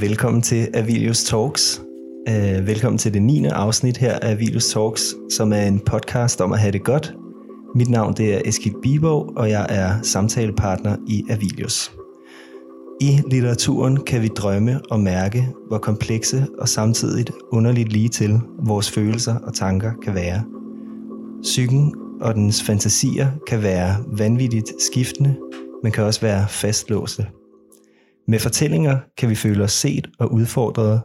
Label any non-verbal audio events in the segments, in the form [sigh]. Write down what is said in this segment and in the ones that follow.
Velkommen til Avilius Talks. Uh, velkommen til det 9. afsnit her af Avilius Talks, som er en podcast om at have det godt. Mit navn det er Eskild Bibo, og jeg er samtalepartner i Avilius. I litteraturen kan vi drømme og mærke, hvor komplekse og samtidig underligt lige til vores følelser og tanker kan være. Psyken og dens fantasier kan være vanvittigt skiftende, men kan også være fastlåste. Med fortællinger kan vi føle os set og udfordret,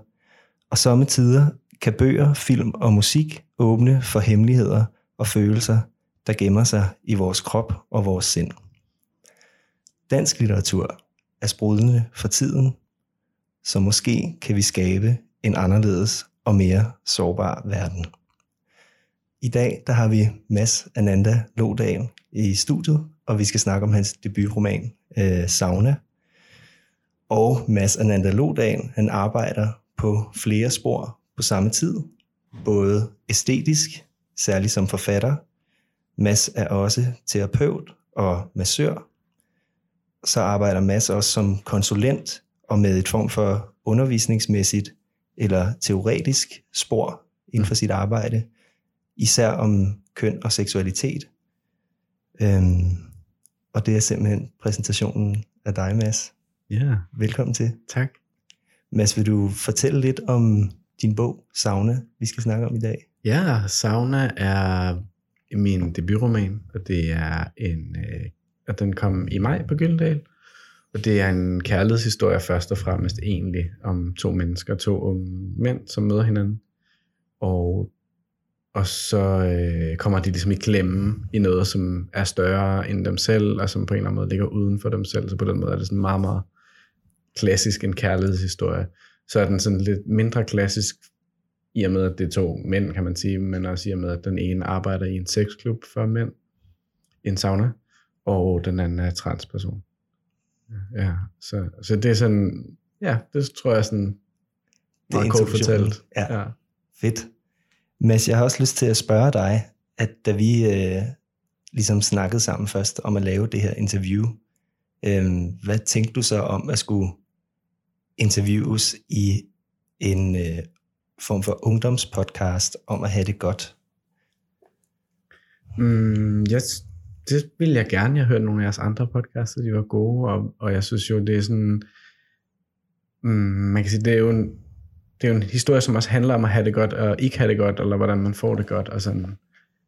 og sommetider kan bøger, film og musik åbne for hemmeligheder og følelser, der gemmer sig i vores krop og vores sind. Dansk litteratur er sprudlende for tiden, så måske kan vi skabe en anderledes og mere sårbar verden. I dag der har vi Mads Ananda Lodal i studiet, og vi skal snakke om hans debutroman øh, Sauna. Og Mads Ananda Lodal, han arbejder på flere spor på samme tid, både æstetisk, særligt som forfatter. Mads er også terapeut og massør. Så arbejder Mads også som konsulent og med et form for undervisningsmæssigt eller teoretisk spor inden for sit arbejde især om køn og seksualitet. Øhm, og det er simpelthen præsentationen af dig, Mads. Ja. Velkommen til. Tak. Mads, vil du fortælle lidt om din bog, Sauna, vi skal snakke om i dag? Ja, Sauna er min debutroman, og det er en, øh, og den kom i maj på Gyldendal. Og det er en kærlighedshistorie først og fremmest egentlig om to mennesker, to unge mænd, som møder hinanden. Og og så øh, kommer de ligesom i klemme i noget, som er større end dem selv, og som på en eller anden måde ligger uden for dem selv. Så på den måde er det sådan meget, meget klassisk en kærlighedshistorie. Så er den sådan lidt mindre klassisk, i og med, at det er to mænd, kan man sige, men også i og med, at den ene arbejder i en sexklub for mænd, en sauna, og den anden er transperson. Ja, så, så det er sådan, ja, det tror jeg sådan meget kort fortalt. Ja. ja, fedt. Mads, jeg har også lyst til at spørge dig, at da vi øh, ligesom snakkede sammen først om at lave det her interview, øh, hvad tænkte du så om at skulle interviews i en øh, form for ungdomspodcast om at have det godt? Mm, yes, det ville jeg gerne. Jeg hørte nogle af jeres andre podcasts, de var gode, og, og jeg synes jo, det er sådan, mm, man kan sige, det er jo en, det er jo en historie, som også handler om at have det godt og ikke have det godt, eller hvordan man får det godt, og sådan,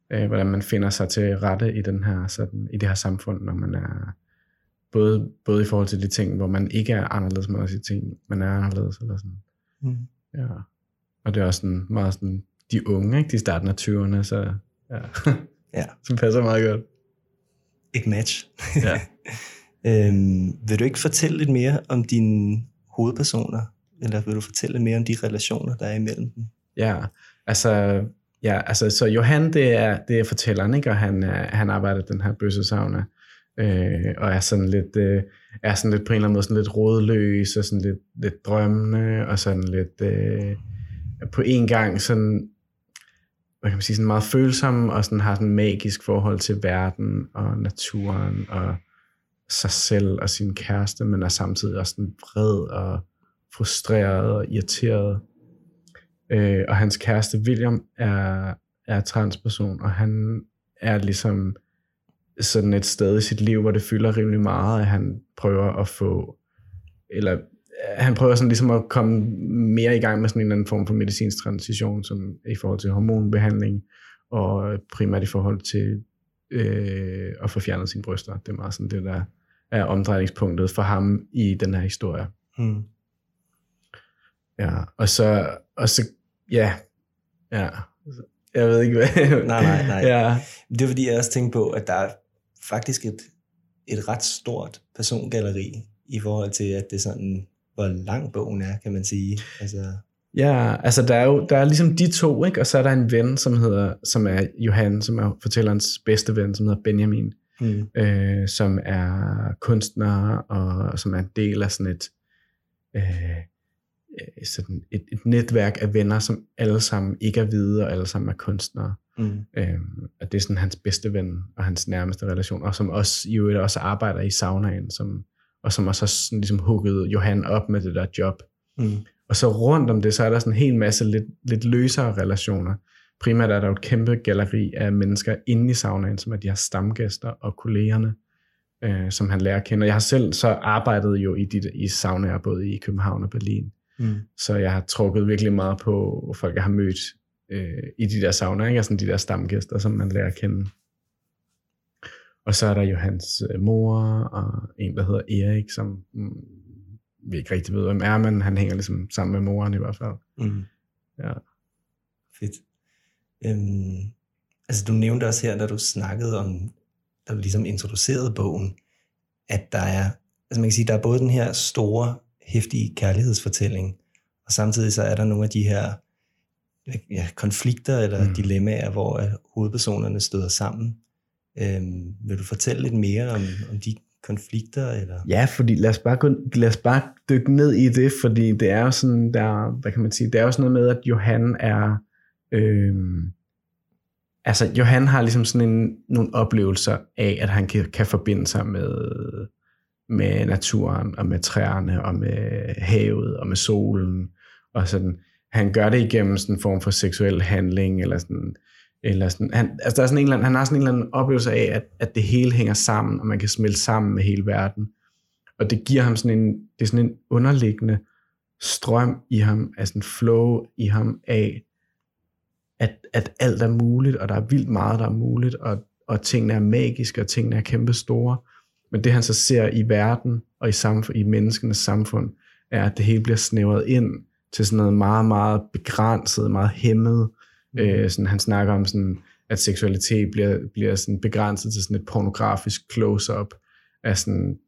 øh, hvordan man finder sig til rette i, den her, sådan, i det her samfund, når man er både, både i forhold til de ting, hvor man ikke er anderledes, men også i ting, man er anderledes. Eller sådan. Mm. Ja. Og det er også sådan, meget sådan, de unge, ikke? de starten af 20'erne, så ja. ja. [laughs] som passer meget godt. Et match. Ja. [laughs] øhm, vil du ikke fortælle lidt mere om dine hovedpersoner? Eller vil du fortælle mere om de relationer, der er imellem dem? Ja, altså, ja, altså så Johan, det er, det er fortælleren, ikke? og han, øh, han arbejder den her bøsse sauna, øh, og er sådan lidt, øh, er sådan lidt på en eller anden måde sådan lidt rådløs, og sådan lidt, lidt drømmende, og sådan lidt øh, på en gang sådan, hvad kan man sige, sådan meget følsom, og sådan har sådan en magisk forhold til verden, og naturen, og sig selv og sin kæreste, men er samtidig også sådan vred og frustreret og irriteret. Øh, og hans kæreste William er, er transperson, og han er ligesom sådan et sted i sit liv, hvor det fylder rimelig meget, at han prøver at få, eller øh, han prøver sådan ligesom at komme mere i gang med sådan en eller anden form for medicinsk transition, som i forhold til hormonbehandling, og primært i forhold til øh, at få fjernet sine bryster. Det er meget sådan det, der er omdrejningspunktet for ham i den her historie. Hmm. Ja, og så, og så, ja, ja, jeg ved ikke hvad. [laughs] nej, nej, nej. [laughs] Ja. Det er fordi, jeg også tænker på, at der er faktisk et, et ret stort persongalleri i forhold til, at det er sådan, hvor lang bogen er, kan man sige. Altså... Ja, altså der er jo der er ligesom de to, ikke? og så er der en ven, som hedder, som er Johan, som er fortællerens bedste ven, som hedder Benjamin, mm. øh, som er kunstner, og som er en del af sådan et, øh, sådan et, et netværk af venner, som alle sammen ikke er hvide, og alle sammen er kunstnere. Mm. Øhm, og det er sådan hans bedste ven og hans nærmeste relation, og som også i øvrigt også arbejder i saunaen, som, og som også har sådan ligesom hugget Johan op med det der job. Mm. Og så rundt om det, så er der sådan en hel masse lidt, lidt løsere relationer. Primært er der jo et kæmpe galleri af mennesker inde i saunaen, som er de her stamgæster og kollegerne, øh, som han lærer at kende. Og jeg har selv så arbejdet jo i, de, i saunaer, både i København og Berlin. Mm. Så jeg har trukket virkelig meget på folk, jeg har mødt øh, i de der saunaer, ikke? Altså de der stamgæster, som man lærer at kende. Og så er der jo hans øh, mor og en, der hedder Erik, som mm, vi ikke rigtig ved, hvem er, men han hænger ligesom sammen med moren i hvert fald. Mm. Ja. Fedt. Øhm, altså du nævnte også her, da du snakkede om, da du ligesom introducerede bogen, at der er, altså man kan sige, der er både den her store, hæftige kærlighedsfortælling, og samtidig så er der nogle af de her ja, konflikter eller Mm. mm. dilemmaer, hvor hovedpersonerne støder sammen. Øhm, vil du fortælle lidt mere om, om de konflikter? Eller? Ja, fordi lad os, bare gå, lad os bare dykke ned i det, fordi det er jo sådan, der, hvad kan man sige, det er jo sådan noget med, at Johan er, øhm, altså Johan har ligesom sådan en, nogle oplevelser af, at han kan, kan forbinde sig med, med naturen, og med træerne, og med havet, og med solen, og sådan, han gør det igennem sådan en form for seksuel handling, eller sådan, eller sådan, han, altså der er sådan en eller anden, han har sådan en eller anden oplevelse af, at, at det hele hænger sammen, og man kan smelte sammen med hele verden. Og det giver ham sådan en, det er sådan en underliggende strøm i ham, altså en flow i ham af, at, at alt er muligt, og der er vildt meget, der er muligt, og, og tingene er magiske, og tingene er kæmpe store. Men det han så ser i verden, og i, samfund, i menneskenes samfund, er, at det hele bliver snævret ind til sådan noget meget, meget begrænset, meget hæmmet. Mm. Øh, sådan, han snakker om, sådan, at seksualitet bliver, bliver sådan begrænset til sådan et pornografisk close-up af sådan,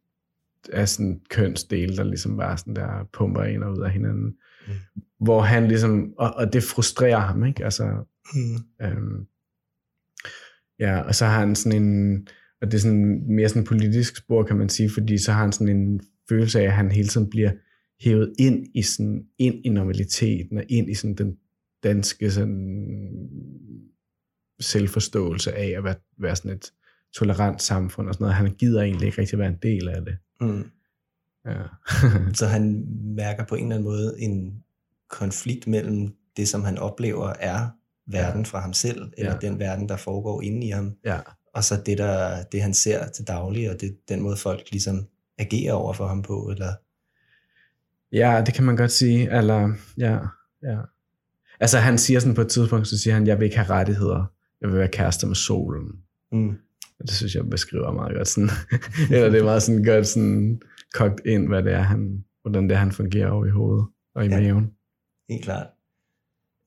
af sådan kønsdele, der ligesom bare sådan der pumper ind og ud af hinanden. Mm. Hvor han ligesom, og, og det frustrerer ham, ikke? Altså, Mm. Øhm, ja, og så har han sådan en, og det er sådan mere sådan politisk spor, kan man sige, fordi så har han sådan en følelse af, at han hele tiden bliver hævet ind i sådan, ind i normaliteten, og ind i sådan den danske sådan selvforståelse af at være, være sådan et tolerant samfund og sådan noget. Han gider egentlig ikke rigtig være en del af det. Mm. Ja. [laughs] Så han mærker på en eller anden måde en konflikt mellem det, som han oplever er verden Ja. fra ham selv, eller Ja. den verden, der foregår inde i ham, ja. Og så det, der, det han ser til daglig, og det, den måde folk ligesom agerer over for ham på, eller Ja, det kan man godt sige. Eller, ja, ja. Altså han siger sådan på et tidspunkt, så siger han, jeg vil ikke have rettigheder. Jeg vil være kæreste med solen. mm. Det synes jeg beskriver meget godt sådan. [laughs] Eller det er meget sådan godt sådan kogt ind, hvad det er, han, hvordan det er, han fungerer over i hovedet og i Ja. maven. helt klart.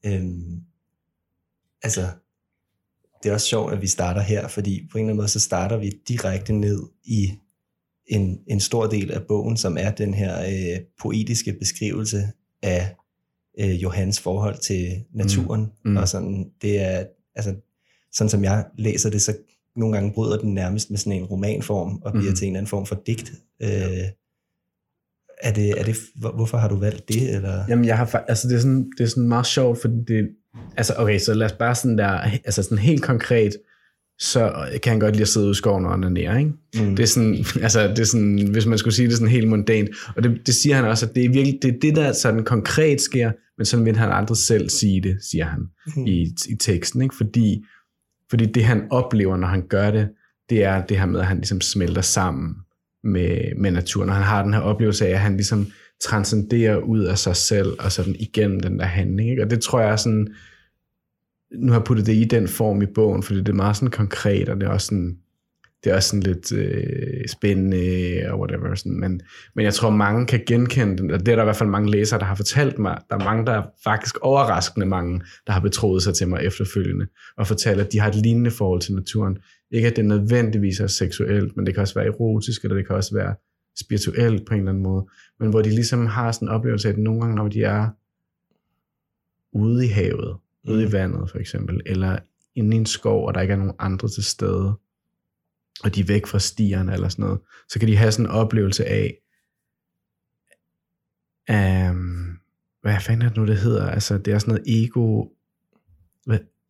Øhm, altså, det er også sjovt, at vi starter her, fordi på en eller anden måde, så starter vi direkte ned i en, en stor del af bogen, som er den her øh, poetiske beskrivelse af øh, Johans forhold til naturen. Mm. Og sådan, det er, altså, sådan som jeg læser det, så nogle gange bryder den nærmest med sådan en romanform, og bliver Mm. til en eller anden form for digt. Øh, er det, er det, hvor- hvorfor har du valgt det? Eller? Jamen, jeg har altså det er sådan, det er sådan meget sjovt, fordi det, altså okay, så lad os bare sådan der, altså sådan helt konkret, så kan han godt lide at sidde ude i skoven og onanere, ikke? Mm. Det er sådan, [laughs] altså det er sådan, hvis man skulle sige det sådan helt mondant, og det, det siger han også, at det er virkelig, det er det, der sådan konkret sker, men sådan vil han aldrig selv sige det, siger han Mm. i, i teksten, ikke? Fordi, fordi det han oplever, når han gør det, det er det her med, at han ligesom smelter sammen med, med naturen, og han har den her oplevelse af, at han ligesom transcendere ud af sig selv, og sådan igennem den der handling, ikke? og det tror jeg er sådan, nu har jeg puttet det i den form i bogen, fordi det er meget sådan konkret, og det er også sådan, det er også sådan lidt øh, spændende og whatever. Sådan. Men, men jeg tror, mange kan genkende den, og det er der i hvert fald mange læsere, der har fortalt mig. Der er mange, der er faktisk overraskende mange, der har betroet sig til mig efterfølgende, og fortalt, at de har et lignende forhold til naturen. Ikke at det nødvendigvis er seksuelt, men det kan også være erotisk, eller det kan også være spirituelt på en eller anden måde. Men hvor de ligesom har sådan en oplevelse af, at nogle gange, når de er ude i havet, ude i Mm. vandet for eksempel, eller inde i en skov, og der ikke er nogen andre til stede, og de er væk fra stierne eller sådan noget, så kan de have sådan en oplevelse af, um, hvad fanden er det nu, det hedder? Altså, det er sådan noget ego...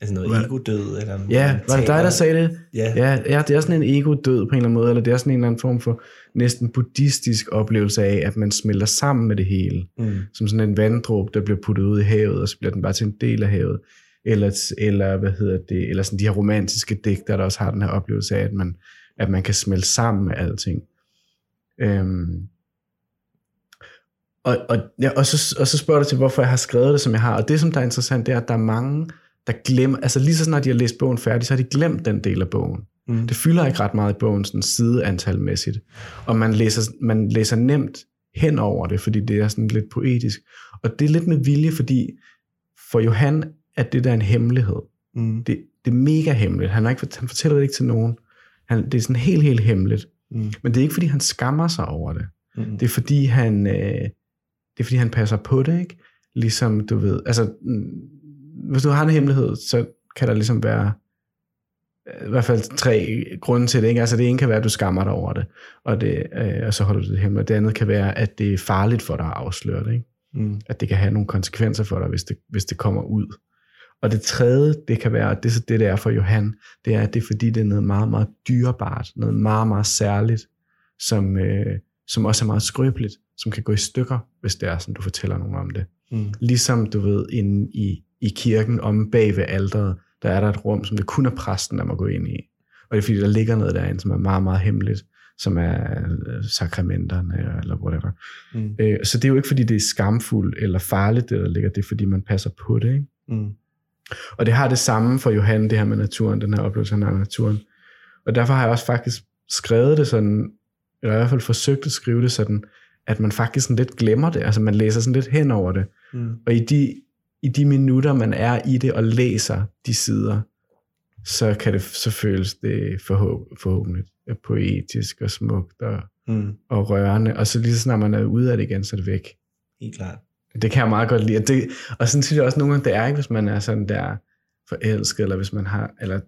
Altså noget Hvad- ego-død? Eller Ja, var det dig, der sagde det? Ja, Ja, ja, det er sådan en ego-død på en eller anden måde, eller det er sådan en eller anden form for næsten buddhistisk oplevelse af, at man smelter sammen med det hele. Mm. Som sådan en vanddråbe, der bliver puttet ud i havet, og så bliver den bare til en del af havet. Eller, eller hvad hedder det, eller sådan de her romantiske digter, der også har den her oplevelse af, at man, at man kan smelte sammen med alting. Øhm, og, og, ja, og, så, og så spørger du til, hvorfor jeg har skrevet det, som jeg har. Og det, som der er interessant, det er, at der er mange, der glemmer, altså lige så snart de har læst bogen færdig, så har de glemt den del af bogen. Mm. Det fylder ikke ret meget i bogen, sådan sideantalmæssigt. Og man læser, man læser nemt hen over det, fordi det er sådan lidt poetisk. Og det er lidt med vilje, fordi for Johan er det der en hemmelighed. Mm. Det, det er mega hemmeligt. Han, har ikke, han fortæller det ikke til nogen. Han, det er sådan helt, helt hemmeligt. Mm. Men det er ikke, fordi han skammer sig over det. Mm. Det er, fordi han, øh, det er, fordi han passer på det, ikke? Ligesom, du ved, altså, mm, hvis du har en hemmelighed, så kan der ligesom være øh, i hvert fald tre grunde til det. Ikke? Altså det ene kan være, at du skammer dig over det, og, det, øh, og så holder du det hemmeligt. Det andet kan være, at det er farligt for dig at afsløre det. Ikke? Mm. At det kan have nogle konsekvenser for dig, hvis det, hvis det kommer ud. Og det tredje, det kan være, og det er så det, det er for Johan, det er, at det er fordi, det er noget meget, meget dyrebart, noget meget, meget særligt, som, øh, som også er meget skrøbeligt, som kan gå i stykker, hvis det er sådan, du fortæller nogen om det. Mm. Ligesom du ved, inde i, i kirken, om bag ved alderet, der er der et rum, som det kun er præsten, der må gå ind i. Og det er fordi, der ligger noget derinde, som er meget, meget hemmeligt, som er øh, sakramenterne, eller whatever. Mm. Øh, så det er jo ikke, fordi det er skamfuldt eller farligt, det der ligger, det er, fordi man passer på det. Ikke? Mm. Og det har det samme for Johan, det her med naturen, den her oplevelse af naturen. Og derfor har jeg også faktisk skrevet det sådan, eller i hvert fald forsøgt at skrive det sådan, at man faktisk sådan lidt glemmer det, altså man læser sådan lidt hen over det. Mm. Og i de, i de minutter, man er i det og læser de sider, så kan det så føles det forhåb, forhåbentlig poetisk og smukt og, Mm. og rørende. Og så lige så snart man er ude af det igen, så er det væk. Helt klart. Det kan jeg meget godt lide. Og, det, og sådan synes jeg også nogle gange, det er ikke, hvis man er sådan der forelsket, eller hvis man har, eller,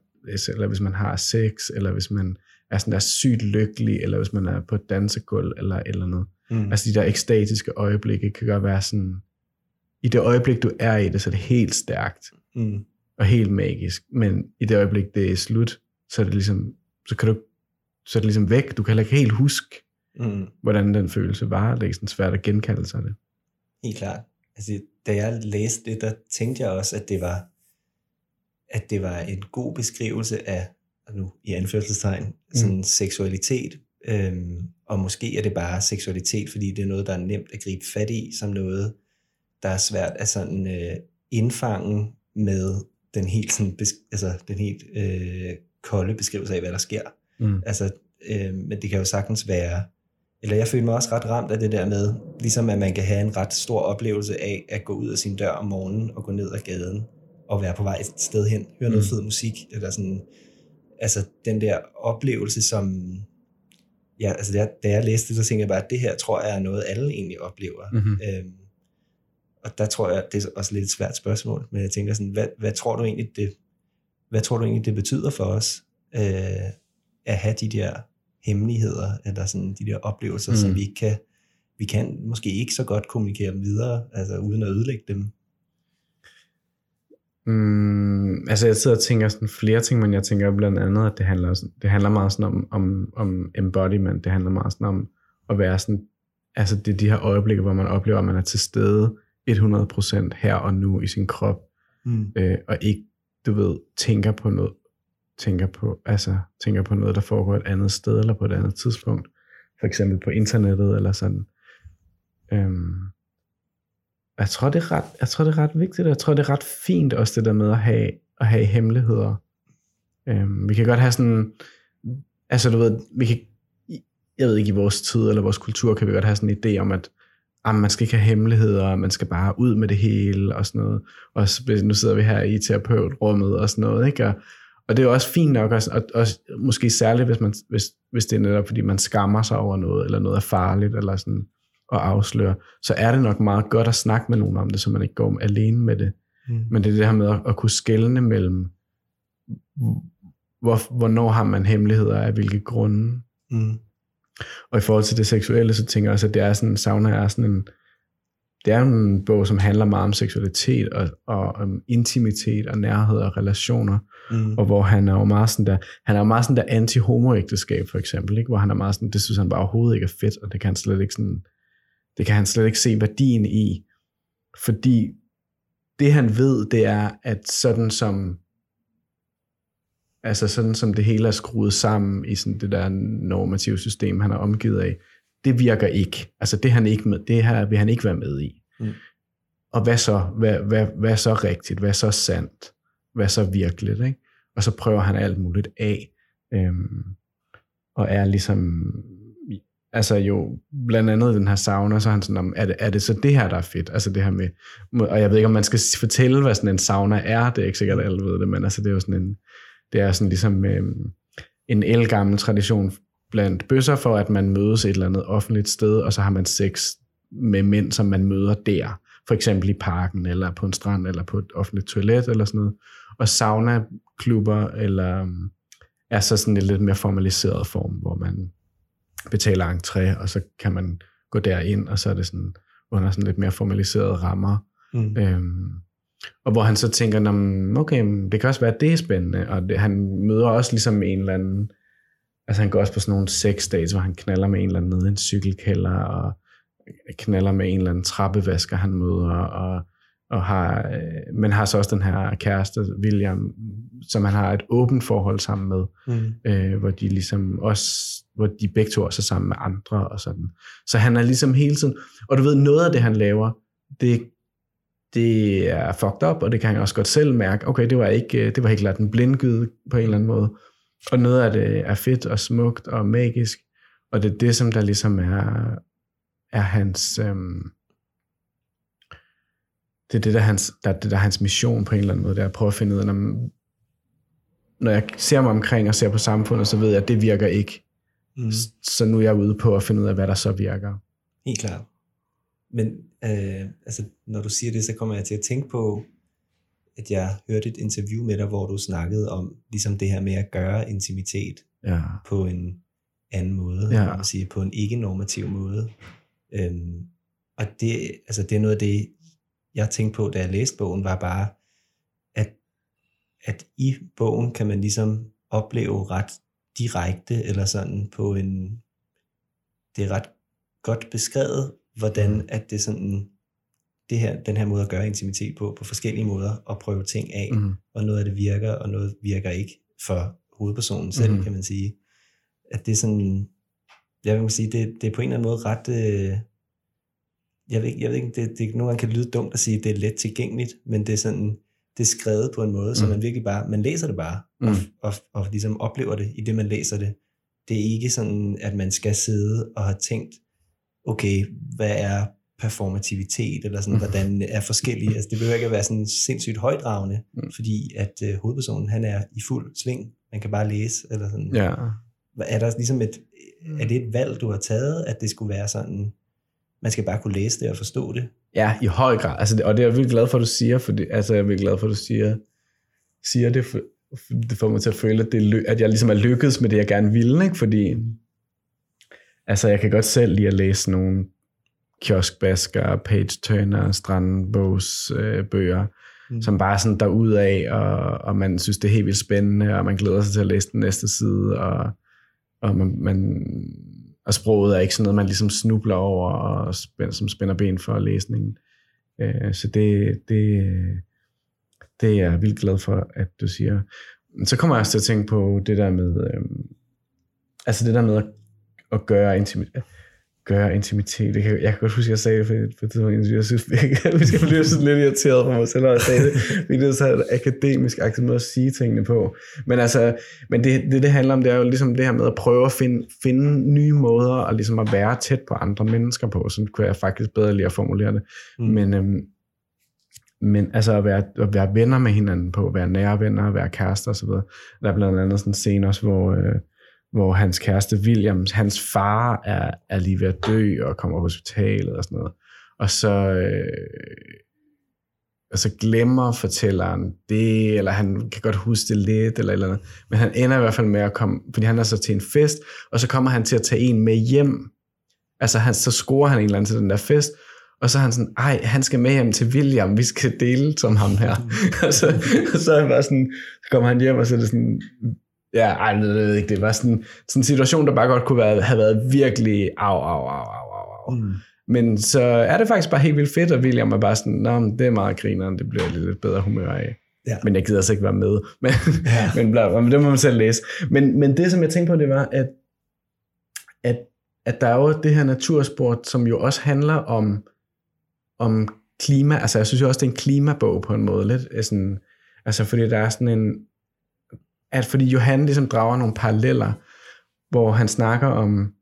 eller hvis man har sex, eller hvis man er sådan der sygt lykkelig, eller hvis man er på et dansegulv, eller eller noget. Mm. Altså de der ekstatiske øjeblikke kan godt være sådan, i det øjeblik, du er i det, så er det helt stærkt Mm. og helt magisk. Men i det øjeblik, det er slut, så er det ligesom, så kan du, så er det ligesom væk. Du kan heller ikke helt huske, Mm. hvordan den følelse var. Det er sådan svært at genkalde sig det. Helt klart. Altså, da jeg læste det, der tænkte jeg også, at det var, at det var en god beskrivelse af, nu i anførselstegn, sådan mm. seksualitet. Øhm, og måske er det bare seksualitet, fordi det er noget, der er nemt at gribe fat i, som noget, der er svært at sådan øh, indfange med den helt, sådan, altså, den helt øh, kolde beskrivelse af, hvad der sker. Mm. Altså, øh, men det kan jo sagtens være, eller jeg føler mig også ret ramt af det der med, ligesom at man kan have en ret stor oplevelse af at gå ud af sin dør om morgenen og gå ned ad gaden og være på vej et sted hen, høre noget Mm. fed musik, eller sådan, altså den der oplevelse, som, ja, altså da jeg, da jeg læste det, så tænkte jeg bare, at det her tror jeg er noget, alle egentlig oplever. Mhm. Øhm, og der tror jeg, det er også lidt et svært spørgsmål, men jeg tænker sådan, hvad, hvad tror du egentlig, det, hvad tror du egentlig, det betyder for os, øh, at have de der hemmeligheder, eller sådan de der oplevelser, mm. som vi ikke kan, vi kan måske ikke så godt kommunikere dem videre, altså uden at ødelægge dem. Mm, altså jeg sidder og tænker sådan flere ting, men jeg tænker blandt andet, at det handler, sådan- det handler meget sådan om, om, om embodiment, det handler meget sådan om at være sådan, altså det er de her øjeblikke, hvor man oplever, at man er til stede 100% her og nu i sin krop, Mm. øh, og ikke, du ved, tænker på noget, tænker på, altså, tænker på noget, der foregår et andet sted, eller på et andet tidspunkt, for eksempel på internettet, eller sådan. Øhm, jeg tror, det er ret, jeg tror, det er ret vigtigt, og jeg tror, det er ret fint også det der med at have, at have hemmeligheder. Øhm, vi kan godt have sådan, altså du ved, vi kan, jeg ved ikke, i vores tid eller vores kultur, kan vi godt have sådan en idé om, at ah, man skal ikke have hemmeligheder, man skal bare ud med det hele og sådan noget. Og så- nu sidder vi her i terapeutrummet og sådan noget, ikke? Og, og det er jo også fint nok, også, og, og måske særligt, hvis, man, hvis, hvis det er netop, fordi man skammer sig over noget, eller noget er farligt, eller sådan, at afsløre, så er det nok meget godt at snakke med nogen om det, så man ikke går alene med det. Mm. Men det er det her med at, at kunne skelne mellem, hvor, hvornår har man hemmeligheder af hvilke grunde. Mm. Og i forhold til det seksuelle, så tænker jeg også, at det er sådan, sauna er sådan en, det er en bog, som handler meget om seksualitet og, og om intimitet og nærhed og relationer, mm. og hvor han er jo meget sådan der, han er jo meget sådan der anti-homoægteskab for eksempel, ikke? hvor han er meget sådan, det synes han bare overhovedet ikke er fedt, og det kan han slet ikke sådan, det kan han slet ikke se værdien i, fordi det han ved, det er, at sådan som altså sådan som det hele er skruet sammen i sådan det der normative system, han er omgivet af, det virker ikke. Altså det, han ikke med, det her vil han ikke være med i. Mm. Og hvad så? Hvad, hvad, hvad så rigtigt? Hvad så sandt? Hvad så virkeligt? Ikke? Og så prøver han alt muligt af. Øhm, og er ligesom, altså jo, blandt andet den her sauna, så er han sådan, er det, er det så det her, der er fedt? Altså det her med, og jeg ved ikke, om man skal fortælle, hvad sådan en sauna er, det er ikke sikkert, at alle ved det, men altså det er jo sådan en, det er sådan ligesom øhm, en elgammel tradition blandt bøsser for, at man mødes et eller andet offentligt sted, og så har man sex med mænd, som man møder der. For eksempel i parken, eller på en strand, eller på et offentligt toilet, eller sådan noget. Og sauna-klubber, eller um, er så sådan en lidt mere formaliseret form, hvor man betaler entré, og så kan man gå derind, og så er det sådan under sådan lidt mere formaliserede rammer. Mm. Øhm, og hvor han så tænker, okay, det kan også være, at det er spændende, og det, han møder også ligesom en eller anden Altså han går også på sådan nogle sex dates, hvor han knaller med en eller anden nede i en cykelkælder, og knaller med en eller anden trappevasker, han møder, og, og har, øh, men har så også den her kæreste, William, som han har et åbent forhold sammen med, mm. øh, hvor de ligesom også, hvor de begge to også er sammen med andre, og sådan. Så han er ligesom hele tiden, og du ved, noget af det, han laver, det, det er fucked up, og det kan han også godt selv mærke, okay, det var ikke, øh, det var helt klart en blindgyde på en eller anden måde, og noget af det er fedt og smukt og magisk, og det er det, som der ligesom er, er hans... Øhm, det er det, der er hans, der, det der er hans mission på en eller anden måde, det er at prøve at finde ud af, når, når jeg ser mig omkring og ser på samfundet, så ved jeg, at det virker ikke. Mm. Så nu er jeg ude på at finde ud af, hvad der så virker. Helt klart. Men øh, altså, når du siger det, så kommer jeg til at tænke på, at jeg hørte et interview med dig, hvor du snakkede om ligesom det her med at gøre intimitet ja. på en anden måde, ja. man sige, på en ikke-normativ måde. Øhm, og det, altså det er noget af det, jeg tænkte på, da jeg læste bogen, var bare, at, at i bogen kan man ligesom opleve ret direkte, eller sådan på en, det er ret godt beskrevet, hvordan at det sådan det her, den her måde at gøre intimitet på, på forskellige måder, og prøve ting af, mm. og noget af det virker, og noget virker ikke for hovedpersonen selv, mm. kan man sige. At det er sådan, jeg vil sige, det, det er på en eller anden måde ret, øh, jeg ved ikke, jeg ved ikke det, det nogle gange kan lyde dumt at sige, at det er let tilgængeligt, men det er sådan, det er skrevet på en måde, mm. så man virkelig bare, man læser det bare, mm. og, og, og ligesom oplever det i det, man læser det. Det er ikke sådan, at man skal sidde og have tænkt, okay, hvad er performativitet, eller sådan, mm. hvordan er forskellige. Altså, det behøver ikke at være sådan sindssygt højdragende, mm. fordi at øh, hovedpersonen, han er i fuld sving. Man kan bare læse, eller sådan. Ja. Er der ligesom et, er det et valg, du har taget, at det skulle være sådan, man skal bare kunne læse det og forstå det? Ja, i høj grad. Altså, og det er jeg virkelig glad for, at du siger, fordi, altså, jeg er virkelig glad for, at du siger, siger det, for, for det får mig til at føle, at, det, at jeg ligesom er lykkedes med det, jeg gerne ville, ikke? fordi altså, jeg kan godt selv lide at læse nogle kioskbasker, page-turner, strandbogs øh, bøger, mm. som bare sådan derud af, og, og man synes, det er helt vildt spændende, og man glæder sig til at læse den næste side, og, og, man, man, og sproget er ikke sådan noget, man ligesom snubler over, og spænd, som spænder ben for læsningen. Øh, så det, det, det er jeg vildt glad for, at du siger. Så kommer jeg også til at tænke på det der med, øh, altså det der med at, at gøre intimitet gøre intimitet. Det kan, jeg kan godt huske, at jeg sagde det for, for det jeg synes, [laughs] vi skal blive sådan lidt irriteret på mig selv, når jeg sagde det. Vi er så en akademisk aktiv måde at sige tingene på. Men altså, men det, det, det handler om, det er jo ligesom det her med at prøve at finde, finde nye måder, og ligesom at være tæt på andre mennesker på. Sådan kunne jeg faktisk bedre lige at formulere det. Mm. Men, øhm, men altså at være, at være venner med hinanden på, at være nære venner, at være kærester osv. Der er blandt andet sådan en scene også, hvor, øh, hvor hans kæreste William, hans far er, er lige ved at dø og kommer på hospitalet og sådan noget. Og så, øh, og så glemmer fortælleren det, eller han kan godt huske det lidt, eller eller andet. Men han ender i hvert fald med at komme, fordi han er så til en fest, og så kommer han til at tage en med hjem. Altså han, så scorer han en eller anden til den der fest, Og så er han sådan, ej, han skal med hjem til William, vi skal dele som ham her. [laughs] og så, så er han bare sådan, så kommer han hjem, og så er det sådan, ja, ej, jeg ved ikke, det var sådan, sådan en situation, der bare godt kunne være, have været virkelig au, au, au, au, au, au. Mm. Men så er det faktisk bare helt vildt fedt, og William er bare sådan, Nå, det er meget grineren, det bliver lidt, lidt bedre humør af. Ja. Men jeg gider altså ikke være med. [laughs] Men, ja. men, bla, men det må man selv læse. Men, men det, som jeg tænkte på, det var, at, at, at der er jo det her natursport, som jo også handler om, om klima. Altså, jeg synes jo også, det er en klimabog på en måde. Lidt sådan, altså, fordi der er sådan en... At fordi Johan ligesom drager nogle paralleller, hvor han snakker om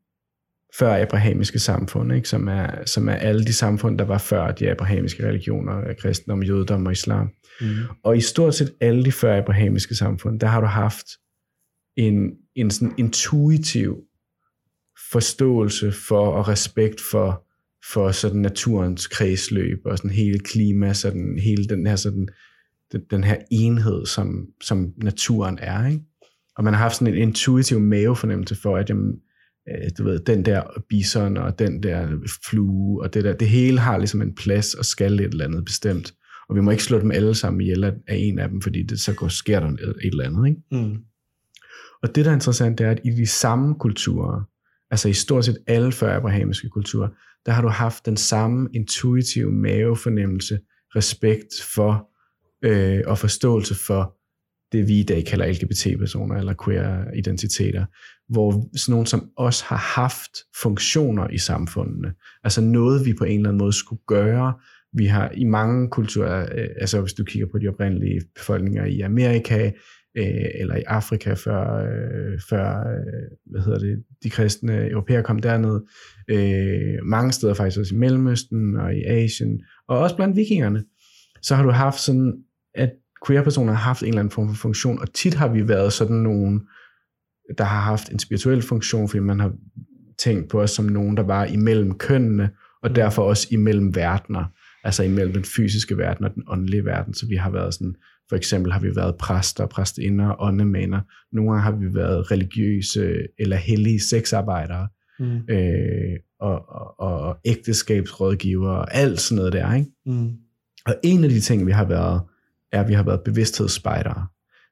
før abrahamiske samfund, ikke? Som, er, som er alle de samfund, der var før de abrahamiske religioner, kristendom, jødedom og islam. Mm. Og i stort set alle de før abrahamiske samfund, der har du haft en, en sådan intuitiv forståelse for og respekt for, for sådan naturens kredsløb og sådan hele klima, sådan hele den her, sådan, den, den her enhed, som, som naturen er. Ikke? Og man har haft sådan en intuitiv mavefornemmelse for, at jamen, øh, du ved, den der bison og den der flue og det der, det hele har ligesom en plads og skal et eller andet bestemt. Og vi må ikke slå dem alle sammen ihjel af en af dem, fordi det, så går, sker der et eller andet. Ikke? Mm. Og det, der er interessant, det er, at i de samme kulturer, altså i stort set alle før abrahamiske kulturer, der har du haft den samme intuitive mavefornemmelse, respekt for øh, og forståelse for det, vi i dag kalder LGBT-personer eller queer-identiteter, hvor sådan nogen som os har haft funktioner i samfundene. Altså noget, vi på en eller anden måde skulle gøre. Vi har i mange kulturer, øh, altså hvis du kigger på de oprindelige befolkninger i Amerika, øh, eller i Afrika, før, øh, før øh, hvad hedder det, de kristne europæer kom derned, øh, mange steder faktisk også i Mellemøsten og i Asien, og også blandt vikingerne, så har du haft sådan, at queer-personer har haft en eller anden form for funktion, og tit har vi været sådan nogen, der har haft en spirituel funktion, fordi man har tænkt på os som nogen, der var imellem kønnene, og mm. derfor også imellem verdener, altså imellem den fysiske verden og den åndelige verden, så vi har været sådan, for eksempel har vi været præster, præstinder, åndemaner, nogle gange har vi været religiøse eller hellige sexarbejdere, mm. øh, og, og, og ægteskabsrådgiver, og alt sådan noget der, ikke? Mm. Og en af de ting, vi har været, er, at vi har været bevidsthedsspejdere.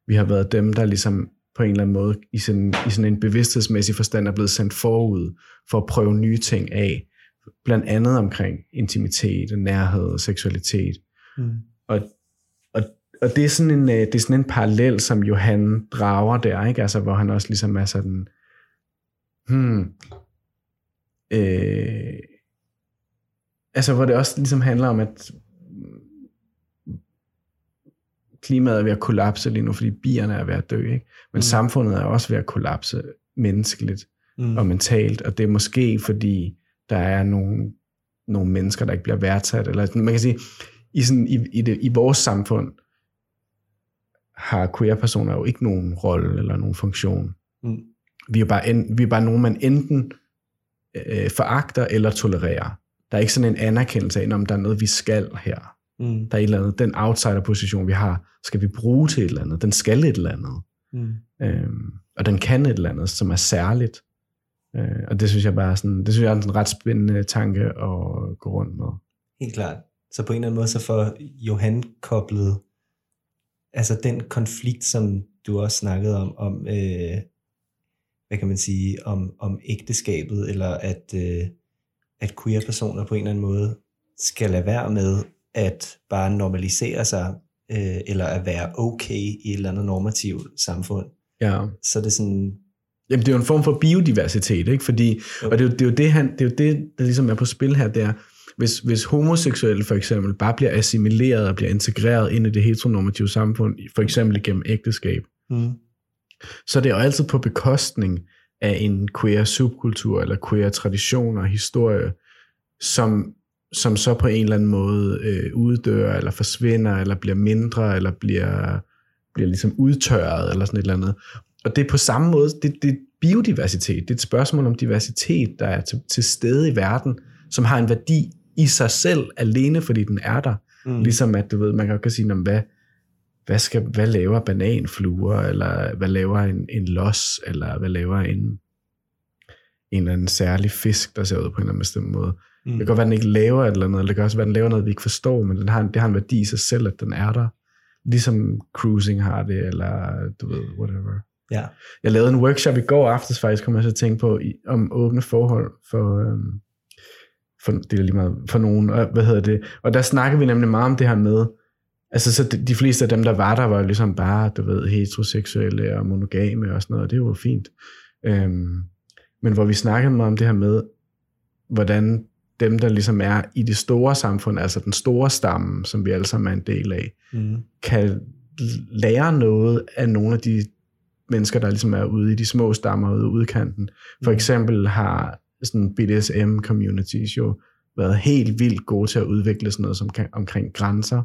Vi har været dem, der ligesom på en eller anden måde i sådan, i sådan en bevidsthedsmæssig forstand er blevet sendt forud for at prøve nye ting af. Blandt andet omkring intimitet, nærhed og seksualitet. Mm. Og, og, og det, er sådan en, øh, det er sådan en parallel, som Johan drager der, ikke? Altså, hvor han også ligesom er sådan, hmm, øh, altså hvor det også ligesom handler om, at klimaet er ved at kollapse lige nu, fordi bierne er ved at dø. Ikke? Men mm. samfundet er også ved at kollapse menneskeligt mm. og mentalt, og det er måske fordi, der er nogle, nogle mennesker, der ikke bliver værdsat. Eller, man kan sige, i, sådan, i, i, det, i vores samfund har queer-personer jo ikke nogen rolle eller nogen funktion. Mm. Vi, er bare en, vi er bare nogen, man enten øh, foragter eller tolererer. Der er ikke sådan en anerkendelse af, om der er noget, vi skal her. Mm. Der er et eller andet, den outsider-position, vi har, skal vi bruge til et eller andet. Den skal et eller andet. Mm. Øhm, og den kan et eller andet, som er særligt. Øh, og det synes jeg bare sådan, det synes jeg er en ret spændende tanke at gå rundt med. Helt klart. Så på en eller anden måde, så får Johan koblet altså den konflikt, som du også snakkede om, om øh, hvad kan man sige, om, om ægteskabet, eller at, øh, at queer-personer på en eller anden måde skal lade være med at bare normalisere sig, øh, eller at være okay i et eller andet normativt samfund. Ja. Så det er sådan... Jamen, det er jo en form for biodiversitet, ikke? Fordi, jo. og det er, jo, det, er jo det, han, det er jo det, der ligesom er på spil her, det er, hvis, hvis homoseksuelle for eksempel bare bliver assimileret og bliver integreret ind i det heteronormative samfund, for eksempel gennem ægteskab, mm. så det er jo altid på bekostning af en queer subkultur, eller queer tradition og historie, som som så på en eller anden måde øh, uddør, eller forsvinder, eller bliver mindre, eller bliver, bliver ligesom udtørret, eller sådan et eller andet. Og det er på samme måde, det, det er biodiversitet, det er et spørgsmål om diversitet, der er til, til stede i verden, som har en værdi i sig selv, alene fordi den er der. Mm. Ligesom at, du ved, man kan jo sige, hvad, hvad, skal, hvad laver bananfluer, eller hvad laver en, en los, eller hvad laver en, en eller anden særlig fisk, der ser ud på en eller anden bestemt måde. Mm. Det kan godt være, at den ikke laver et eller andet, eller det kan også være, at den laver noget, vi ikke forstår, men den har, det har en værdi i sig selv, at den er der. Ligesom cruising har det, eller du ved, whatever. Ja. Jeg lavede en workshop i går aftes faktisk, kom jeg så at tænke på, i, om åbne forhold for, øhm, for, det er lige meget, for nogen, og, hvad hedder det, og der snakker vi nemlig meget om det her med, altså så de, de fleste af dem, der var der, var ligesom bare, du ved, heteroseksuelle og monogame og sådan noget, og det var fint. Øhm, men hvor vi snakkede meget om det her med, hvordan dem, der ligesom er i det store samfund, altså den store stamme, som vi alle sammen er en del af, Mm. kan lære noget af nogle af de mennesker, der ligesom er ude i de små stammer ude i udkanten. For Mhm. eksempel har sådan BDSM communities jo været helt vildt gode til at udvikle sådan noget som, omkring grænser,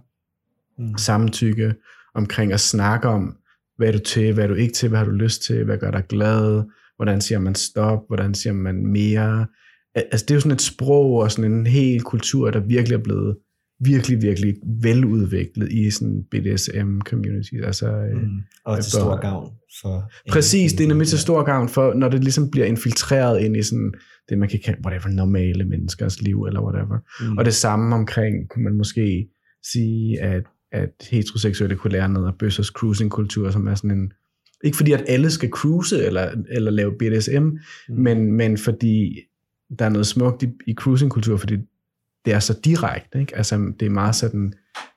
Mm. samtykke, omkring at snakke om, hvad er du til, hvad er du ikke til, hvad har du lyst til, hvad gør dig glad, hvordan siger man stop, hvordan siger man mere. Al- Altså det er jo sådan et sprog og sådan en hel kultur, der virkelig er blevet virkelig, virkelig veludviklet i sådan BDSM-communities. Altså, øh, Mm. Og til stor gavn for... Præcis, det er nemlig til stor gavn for, når det ligesom bliver infiltreret ind i sådan det, man kan kalde, whatever, normale menneskers liv, eller whatever. Mm. Og det samme omkring, kunne man måske sige, at, at heteroseksuelle kunne lære noget af bøssers cruising-kultur, som er sådan en, ikke fordi at alle skal cruise eller, eller lave BDSM, Mm. men, men fordi der er noget smukt i, i cruising-kultur, fordi det er så direkte, ikke? Altså, det er meget sådan,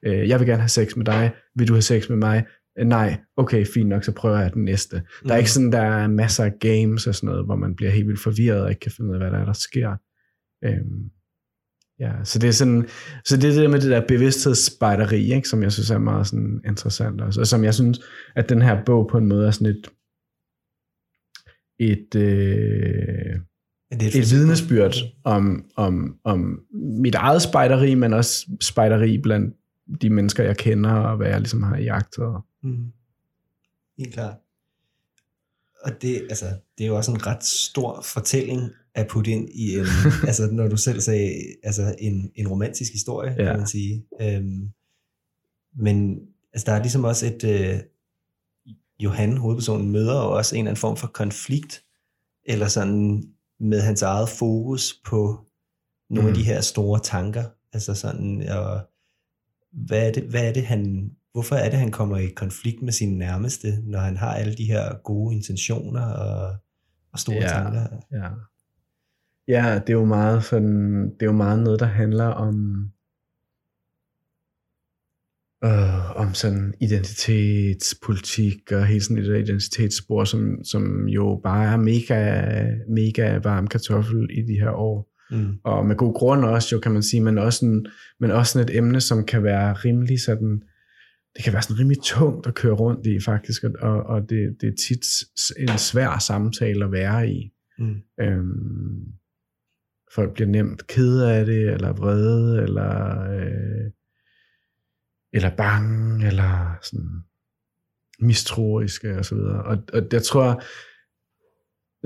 øh, jeg vil gerne have sex med dig, vil du have sex med mig? Øh, nej, okay, fint nok, så prøver jeg den næste. Der er Mm. ikke sådan, der er masser af games og sådan noget, hvor man bliver helt vildt forvirret og ikke kan finde ud af, hvad der er, der sker. Øhm, ja, så det er sådan, så det er det der med det der bevidsthedsspejleri, ikke, som jeg synes er meget sådan interessant også, og som jeg synes, at den her bog på en måde er sådan et, et, øh, Er det et vidnesbyrd om, om, om mit eget spejderi, men også spejderi blandt de mennesker, jeg kender, og hvad jeg ligesom har jagtet. Mm. Helt klart. Og det, altså, det er jo også en ret stor fortælling at putte ind i en, [laughs] altså når du selv sagde, altså en, en romantisk historie, ja. Kan man sige. Øhm, men altså, der er ligesom også et, øh, Johan, hovedpersonen, møder også en eller anden form for konflikt, eller sådan med hans eget fokus på nogle mm. af de her store tanker. Altså sådan, og hvad er det, hvad er det han, hvorfor er det, han kommer i konflikt med sine nærmeste, når han har alle de her gode intentioner og, og store Ja. tanker? Ja. ja, det er jo meget sådan, det er jo meget noget, der handler om øh, om sådan identitetspolitik og hele sådan et identitetsspor, som, som jo bare er mega, mega varm kartoffel i de her år. Mm. og med god grund også jo, kan man sige, men også, sådan, men også sådan et emne, som kan være rimelig sådan, det kan være sådan rimelig tungt at køre rundt i faktisk, og, og, det, det er tit en svær samtale at være i. Mm. Øhm, folk bliver nemt kede af det, eller vrede, eller, øh, eller bange, eller sådan mistroiske og så videre. Og, og jeg tror,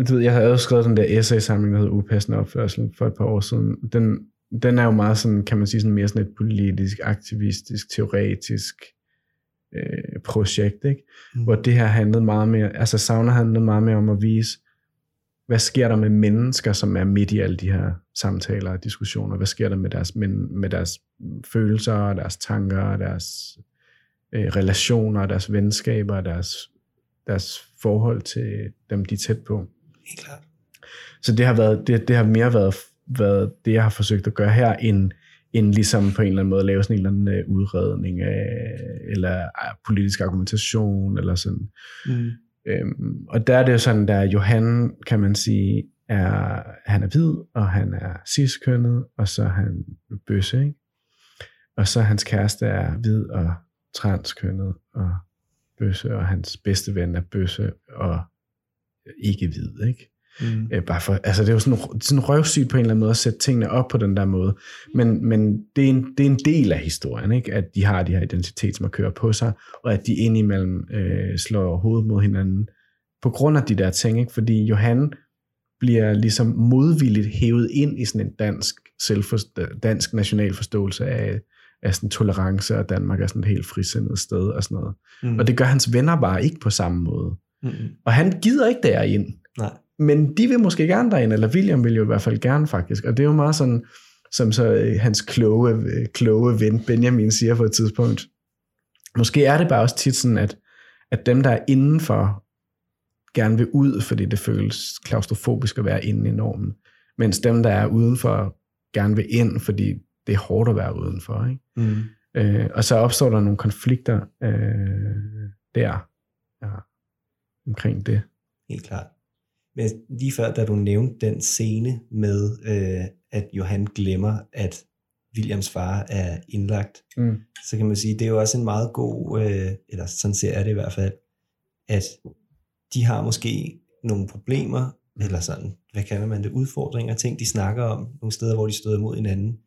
du ved, jeg havde jo skrevet den der essay-samling, der hedder Upassende opførsel for et par år siden. Den, den er jo meget sådan, kan man sige, sådan mere sådan et politisk, aktivistisk, teoretisk øh, projekt, ikke? Mm. hvor det her handlede meget mere, altså Sauna handlede meget mere om at vise, hvad sker der med mennesker, som er midt i alle de her samtaler og diskussioner? Hvad sker der med deres, med, deres følelser, og deres tanker, og deres øh, relationer, deres venskaber, og deres, deres forhold til dem, de er tæt på? Helt klart. Så det har, været, det, det har mere været, været det, jeg har forsøgt at gøre her, end, end ligesom på en eller anden måde lave sådan en eller anden øh, udredning af, eller øh, politisk argumentation, eller sådan. Mm. Øhm, og der er det jo sådan, der Johan, kan man sige, er, han er hvid, og han er ciskønnet, og så er han bøsse, ikke? Og så hans kæreste er hvid og transkønnet og bøsse, og hans bedste ven er bøsse og ikke hvid, ikke? Mm. Øh, bare for, altså det er jo sådan, sådan røvsygt på en eller anden måde at sætte tingene op på den der måde. Men, men det, er en, det er en del af historien, ikke? at de har de her identitetsmarkører på sig, og at de indimellem øh, slår hovedet mod hinanden på grund af de der ting. Ikke? Fordi Johan bliver ligesom modvilligt hævet ind i sådan en dansk, selvforst- dansk national forståelse af, af sådan tolerance, og Danmark er sådan et helt frisindet sted og sådan noget. Mm. Og det gør hans venner bare ikke på samme måde. Mm. Og han gider ikke derind. Nej. Men de vil måske gerne derind, eller William vil jo i hvert fald gerne faktisk. Og det er jo meget sådan, som så øh, hans kloge, øh, kloge ven Benjamin siger på et tidspunkt. Måske er det bare også tit sådan, at, at dem, der er indenfor, gerne vil ud, fordi det føles klaustrofobisk at være inde i normen, mens dem, der er udenfor, gerne vil ind, fordi det er hårdt at være udenfor. Ikke? Mm. Øh, og så opstår der nogle konflikter øh, der ja, omkring det. Helt klart. Men lige før, da du nævnte den scene med, øh, at Johan glemmer, at Williams far er indlagt, mm. så kan man sige, det er jo også en meget god, øh, eller sådan ser jeg det i hvert fald, at de har måske nogle problemer, mm. eller sådan, hvad kalder man det, udfordringer, ting de snakker om, nogle steder, hvor de støder mod hinanden.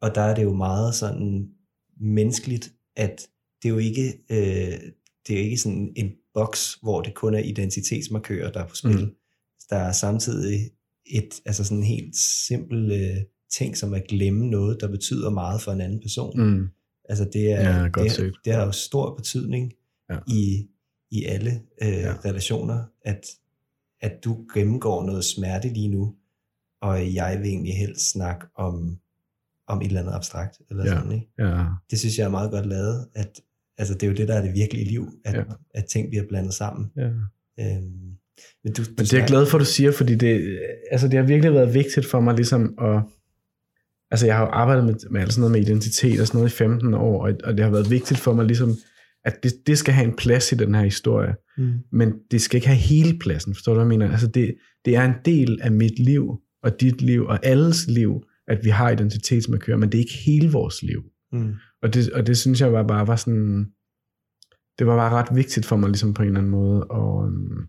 Og der er det jo meget sådan menneskeligt, at det er jo ikke, øh, det er ikke sådan en boks, hvor det kun er identitetsmarkører, der er på spil. Mm. Der er samtidig et, altså sådan en helt simpel øh, ting, som at glemme noget, der betyder meget for en anden person. Mm. Altså det, er, ja, det, det har jo stor betydning ja. i, i alle øh, ja. relationer, at, at du gennemgår noget smerte lige nu, og jeg vil egentlig helst snakke om, om et eller andet abstrakt, eller ja. sådan, ikke? Ja. Det synes jeg er meget godt lavet, at altså, det er jo det, der er det virkelige liv, at, ja. at ting bliver blandet sammen. Ja. Øhm, men, du, du men det er jeg glad for, at du siger, fordi det, altså, det har virkelig været vigtigt for mig ligesom at, altså jeg har jo arbejdet med, med sådan noget med identitet og sådan noget i 15 år, og, og det har været vigtigt for mig ligesom, at det, det skal have en plads i den her historie, mm. men det skal ikke have hele pladsen, forstår du, hvad jeg mener? Altså det, det er en del af mit liv, og dit liv, og alles liv, at vi har identitetsmarkører, men det er ikke hele vores liv. Mm. Og, det, og det synes jeg var bare var sådan, det var bare ret vigtigt for mig ligesom på en eller anden måde, og um, øhm,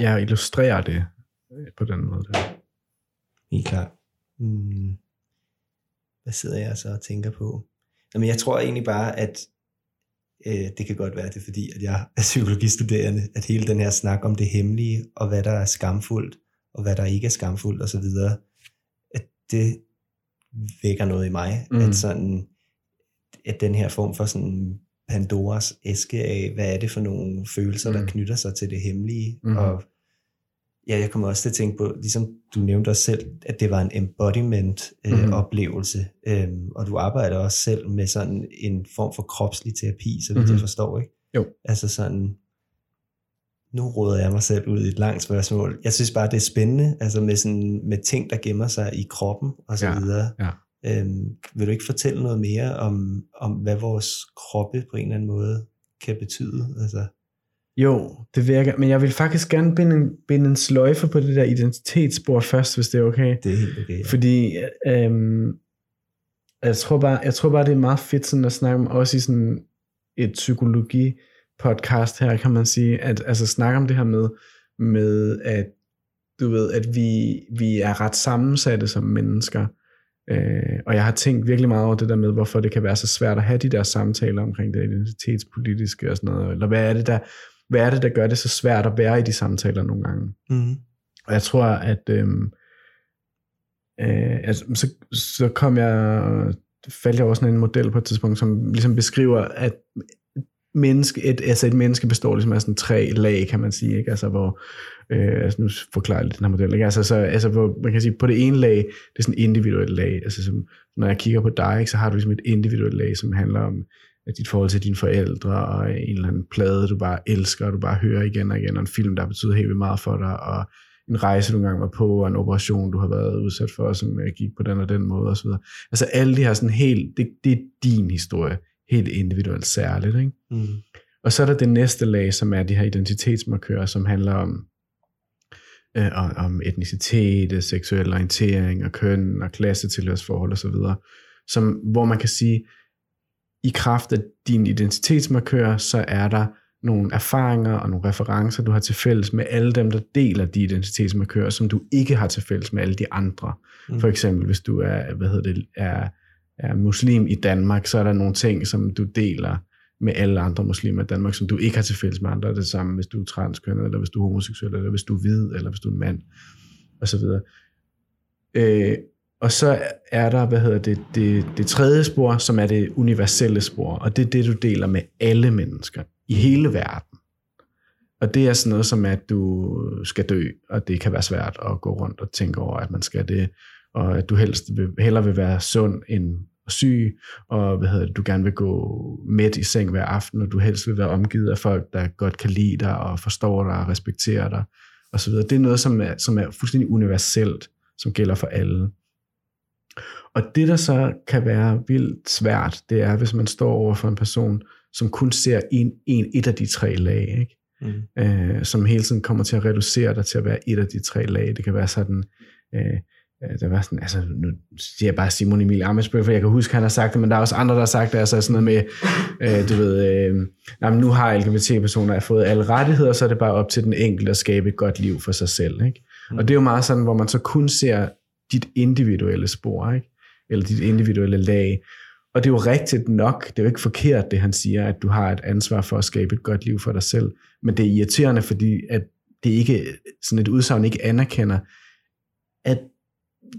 ja, illustrerer det øh, på den måde. Der. Helt klart. Mm. Hvad sidder jeg så og tænker på? Jamen, jeg tror egentlig bare, at øh, det kan godt være, det er fordi, at jeg er psykologistuderende, at hele den her snak om det hemmelige, og hvad der er skamfuldt, og hvad der ikke er skamfuldt osv., at det vækker noget i mig, mm. at sådan, at den her form for sådan Pandoras æske af, hvad er det for nogle følelser, der mm. knytter sig til det hemmelige, mm. og ja, jeg kommer også til at tænke på, ligesom du nævnte også selv, at det var en embodiment øh, mm. oplevelse, øhm, og du arbejder også selv med sådan en form for kropslig terapi, så vidt mm. jeg forstår, ikke? Jo. Altså sådan, nu råder jeg mig selv ud i et langt spørgsmål. Jeg synes bare, det er spændende, altså med, sådan, med ting, der gemmer sig i kroppen og så ja, videre. Ja. Øhm, vil du ikke fortælle noget mere om, om, hvad vores kroppe på en eller anden måde kan betyde? Altså. Jo, det virker, men jeg vil faktisk gerne binde en, binde en sløjfe på det der identitetsspor først, hvis det er okay. Det er helt okay. Ja. Fordi øhm, jeg, tror bare, jeg tror bare, det er meget fedt sådan at snakke om, også i sådan et psykologi podcast her, kan man sige, at altså snakke om det her med, med at du ved, at vi, vi er ret sammensatte som mennesker, øh, og jeg har tænkt virkelig meget over det der med, hvorfor det kan være så svært at have de der samtaler omkring det identitetspolitiske og sådan noget, eller hvad er det der, hvad er det, der gør det så svært at være i de samtaler nogle gange? Mm. Og jeg tror, at øhm, øh, altså, så, så kom jeg, faldt jeg over sådan en model på et tidspunkt, som ligesom beskriver, at menneske, et, altså et menneske består ligesom af sådan tre lag, kan man sige, ikke? Altså hvor, øh, altså nu forklarer jeg lidt den her model, ikke? Altså, så, altså hvor man kan sige, på det ene lag, det er sådan et individuelt lag, altså som, når jeg kigger på dig, ikke, så har du ligesom et individuelt lag, som handler om dit forhold til dine forældre, og en eller anden plade, du bare elsker, og du bare hører igen og igen, og en film, der betyder helt vildt meget for dig, og en rejse, du engang var på, og en operation, du har været udsat for, som øh, gik på den og den måde, osv. Altså alle de her sådan helt, det, det er din historie, helt individuelt særligt. Ikke? Mm. Og så er der det næste lag, som er de her identitetsmarkører, som handler om, øh, om etnicitet, seksuel orientering og køn og klassetilhørsforhold osv., som, hvor man kan sige, i kraft af din identitetsmarkør, så er der nogle erfaringer og nogle referencer, du har til fælles med alle dem, der deler de identitetsmarkører, som du ikke har til fælles med alle de andre. Mm. For eksempel, hvis du er, hvad hedder det, er, er muslim i Danmark, så er der nogle ting, som du deler med alle andre muslimer i Danmark, som du ikke har til fælles med andre. Det samme, hvis du er transkønnet, eller hvis du er homoseksuel, eller hvis du er hvid, eller hvis du er en mand, og så videre. Øh, og så er der, hvad hedder det, det, det tredje spor, som er det universelle spor, og det er det, du deler med alle mennesker i hele verden. Og det er sådan noget som, at du skal dø, og det kan være svært at gå rundt og tænke over, at man skal det, og at du helst vil, hellere vil være sund end syg, og hvad hedder det, du gerne vil gå midt i seng hver aften, og du helst vil være omgivet af folk, der godt kan lide dig, og forstår dig, og respekterer dig, og så videre. Det er noget, som er, som er fuldstændig universelt, som gælder for alle. Og det, der så kan være vildt svært, det er, hvis man står over for en person, som kun ser en, en et af de tre lag, ikke? Mm. Øh, som hele tiden kommer til at reducere dig til at være et af de tre lag. Det kan være sådan, øh Øh, der var sådan, altså nu siger jeg bare Simon Emil Amesbøl, for jeg kan huske, at han har sagt det, men der er også andre, der har sagt det, altså sådan noget med, øh, du ved, øh, jamen, nu har LGBT-personer fået alle rettigheder, så er det bare op til den enkelte at skabe et godt liv for sig selv, ikke? Mm. Og det er jo meget sådan, hvor man så kun ser dit individuelle spor, ikke? eller dit individuelle lag. Og det er jo rigtigt nok, det er jo ikke forkert, det han siger, at du har et ansvar for at skabe et godt liv for dig selv. Men det er irriterende, fordi at det ikke, sådan et udsagn ikke anerkender, at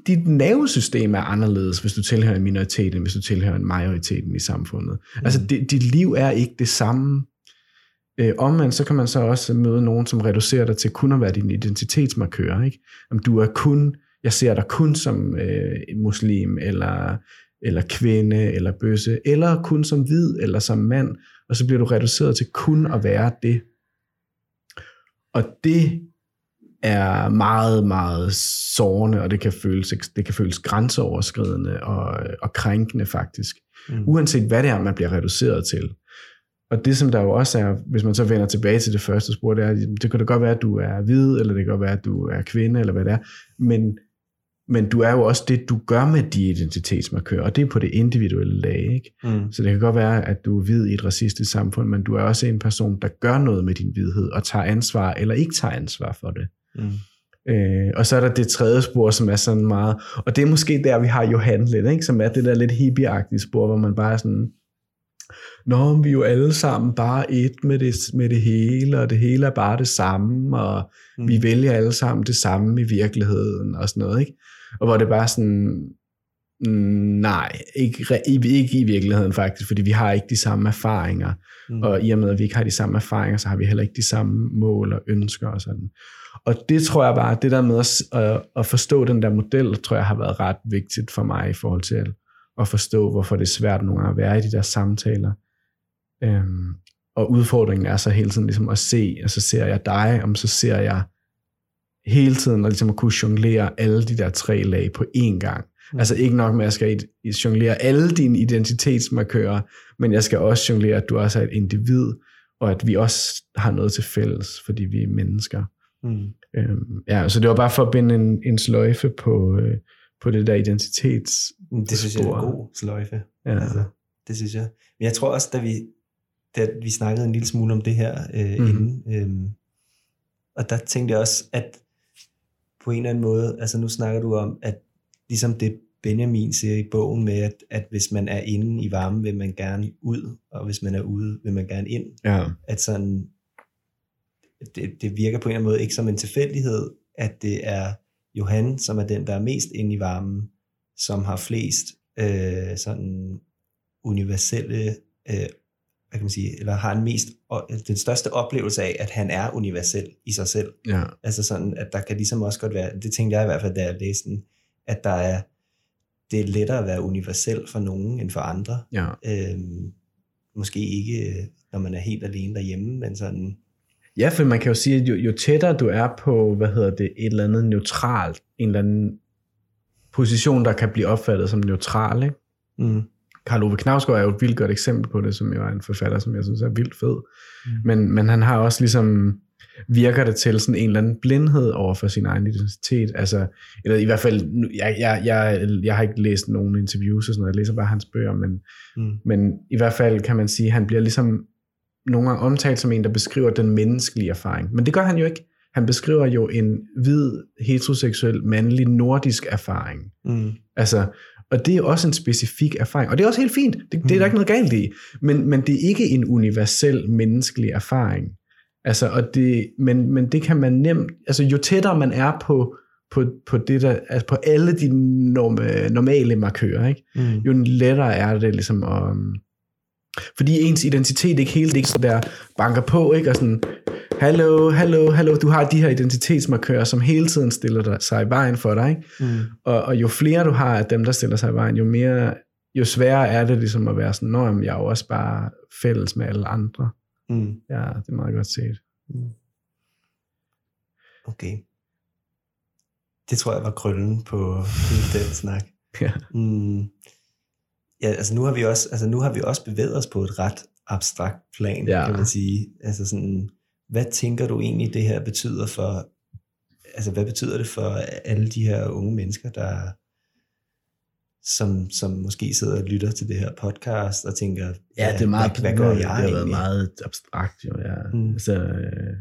dit nervesystem er anderledes, hvis du tilhører en minoritet, end hvis du tilhører en majoriteten i samfundet. Mm. Altså, det, dit liv er ikke det samme. Øh, omvendt, så kan man så også møde nogen, som reducerer dig til kun at være din identitetsmarkør. Ikke? Om du er kun jeg ser dig kun som øh, muslim, eller, eller kvinde, eller bøsse, eller kun som hvid, eller som mand, og så bliver du reduceret til kun at være det. Og det er meget, meget sårende, og det kan føles, det kan føles grænseoverskridende og, og krænkende faktisk. Mm. Uanset hvad det er, man bliver reduceret til. Og det som der jo også er, hvis man så vender tilbage til det første spor, det er, det kan da godt være, at du er hvid, eller det kan godt være, at du er kvinde, eller hvad det er, men men du er jo også det, du gør med de identitetsmarkører, og det er på det individuelle lag. Ikke? Mm. Så det kan godt være, at du er hvid i et racistisk samfund, men du er også en person, der gør noget med din hvidhed, og tager ansvar, eller ikke tager ansvar for det. Mm. Øh, og så er der det tredje spor, som er sådan meget, og det er måske der, vi har Johan lidt, ikke? som er det der lidt hippieagtige spor, hvor man bare er sådan, Nå, vi er jo alle sammen bare et med det, med det hele, og det hele er bare det samme, og mm. vi vælger alle sammen det samme i virkeligheden, og sådan noget, ikke? Og hvor det bare sådan, mm, nej, ikke, ikke i virkeligheden faktisk, fordi vi har ikke de samme erfaringer. Mm. Og i og med, at vi ikke har de samme erfaringer, så har vi heller ikke de samme mål og ønsker og sådan. Og det tror jeg bare, det der med at, at, at forstå den der model, tror jeg har været ret vigtigt for mig i forhold til at, at forstå, hvorfor det er svært nogle gange at være i de der samtaler. Øhm, og udfordringen er så hele tiden ligesom at se, og så ser jeg dig, og så ser jeg hele tiden og ligesom at kunne jonglere alle de der tre lag på én gang. Mm. Altså ikke nok med, at jeg skal jonglere alle dine identitetsmarkører, men jeg skal også jonglere, at du også er et individ, og at vi også har noget til fælles, fordi vi er mennesker. Mm. Øhm, ja, så det var bare for at binde en, en sløjfe på, øh, på det der identitets. Det synes jeg er en god sløjfe. Ja. Altså, det synes jeg. Men jeg tror også, da vi, da vi snakkede en lille smule om det her øh, mm. inden, øh, og der tænkte jeg også, at på en eller anden måde, altså nu snakker du om, at ligesom det Benjamin siger i bogen med, at, at hvis man er inde i varmen, vil man gerne ud, og hvis man er ude, vil man gerne ind. Ja. At sådan, det, det virker på en eller anden måde ikke som en tilfældighed, at det er Johan, som er den, der er mest inde i varmen, som har flest øh, sådan universelle øh, hvad kan man sige, eller har en mest, den største oplevelse af, at han er universel i sig selv. Ja. Altså sådan, at der kan ligesom også godt være, det tænkte jeg i hvert fald, da jeg læste den, at der er, det er lettere at være universel for nogen end for andre. Ja. Øhm, måske ikke, når man er helt alene derhjemme, men sådan... Ja, for man kan jo sige, at jo, jo tættere du er på, hvad hedder det, et eller andet neutralt, en eller anden position, der kan blive opfattet som neutral, ikke? Mm Karl Ove Knavsgaard er jo et vildt godt eksempel på det, som jo er en forfatter, som jeg synes er vildt fed. Mm. Men, men han har også ligesom, virker det til sådan en eller anden blindhed over for sin egen identitet. Altså, eller i hvert fald, jeg, jeg, jeg, jeg har ikke læst nogen interviews og sådan noget, jeg læser bare hans bøger, men, mm. men i hvert fald kan man sige, at han bliver ligesom nogle gange omtalt som en, der beskriver den menneskelige erfaring. Men det gør han jo ikke. Han beskriver jo en hvid, heteroseksuel, mandlig, nordisk erfaring. Mm. Altså, og det er også en specifik erfaring. Og det er også helt fint. Det, det er der mm. ikke noget galt i. Men, men det er ikke en universel menneskelig erfaring. Altså, og det, men, men det kan man nemt... Altså, jo tættere man er på, på, på, det der, altså på alle de norm, normale markører, ikke? Mm. jo lettere er det ligesom at, Fordi ens identitet ikke helt ikke så der banker på, ikke? Og sådan, hallo, hallo, hallo, du har de her identitetsmarkører, som hele tiden stiller dig, sig i vejen for dig, ikke? Mm. Og, og jo flere du har af dem, der stiller sig i vejen, jo mere, jo sværere er det ligesom at være sådan, nå, jeg er jo også bare fælles med alle andre. Mm. Ja, det er meget godt set. Mm. Okay. Det tror jeg var krøllen på den snak. [laughs] Ja. Mm. Ja, altså nu har vi også, altså nu har vi også bevæget os på et ret abstrakt plan, ja. kan man sige. Altså sådan, hvad tænker du egentlig, det her betyder for, altså hvad betyder det for alle de her unge mennesker, der, som, som måske sidder og lytter til det her podcast og tænker, ja, det er meget, hvad, hvad gør jeg Det har været meget abstrakt jo, ja. Mm. Altså, øh,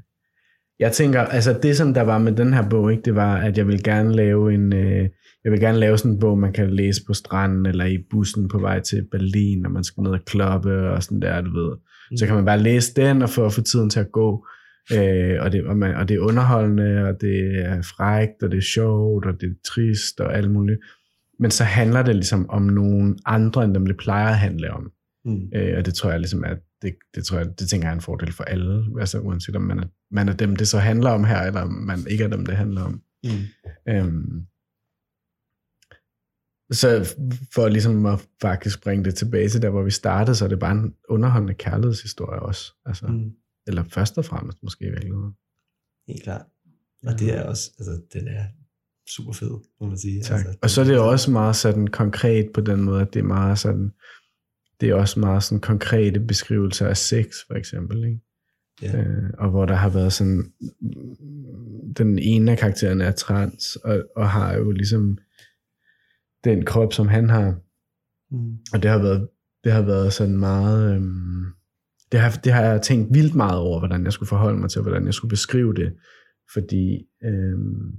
jeg tænker, altså det som der var med den her bog, ikke, det var, at jeg vil gerne lave en, øh, jeg vil gerne lave sådan en bog, man kan læse på stranden, eller i bussen på vej til Berlin, når man skal ned og kloppe, og sådan der, du ved. Så kan man bare læse den, og få, få tiden til at gå. Øh, og, det, og, man, og det er underholdende, og det er frægt, og det er sjovt, og det er trist, og alt muligt. Men så handler det ligesom om nogen andre, end dem det plejer at handle om. Mm. Øh, og det tror jeg ligesom, at det, det tror jeg, det tænker jeg er en fordel for alle, altså uanset om man er, man er dem, det så handler om her, eller man ikke er dem, det handler om. Mm. Øhm, så for ligesom at faktisk bringe det tilbage til der, hvor vi startede, så er det bare en underholdende kærlighedshistorie også. Altså, mm. Eller først og fremmest måske i virkeligheden. Helt klart. Og det er også, altså den er super fed, må man sige. Tak. Altså, og så er det også meget sådan konkret på den måde, at det er meget sådan, det er også meget sådan konkrete beskrivelser af sex, for eksempel, ikke? Ja. Øh, og hvor der har været sådan, den ene af karaktererne er trans, og, og har jo ligesom den krop, som han har. Mm. Og det har været, det har været sådan meget, øhm, det, har, det har jeg tænkt vildt meget over, hvordan jeg skulle forholde mig til, hvordan jeg skulle beskrive det, fordi øhm,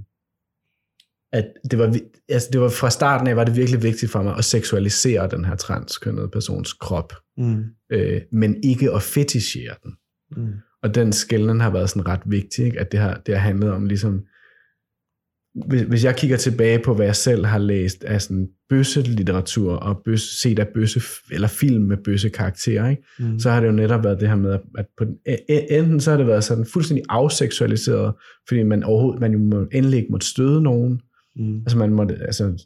at det var, altså det var fra starten af, var det virkelig vigtigt for mig at seksualisere den her transkønnede persons krop, mm. øh, men ikke at fetischere den. Mm. Og den skælden har været sådan ret vigtig, ikke? at det har, det har handlet om ligesom, hvis, hvis jeg kigger tilbage på, hvad jeg selv har læst af sådan bøsse-litteratur og bøsse, set af bøsse, eller film med bøsse karakterer, ikke? Mm. så har det jo netop været det her med, at på den, enten så har det været sådan fuldstændig afseksualiseret, fordi man overhovedet, man jo må, endelig ikke måtte støde nogen, Mm. Altså man måtte, altså,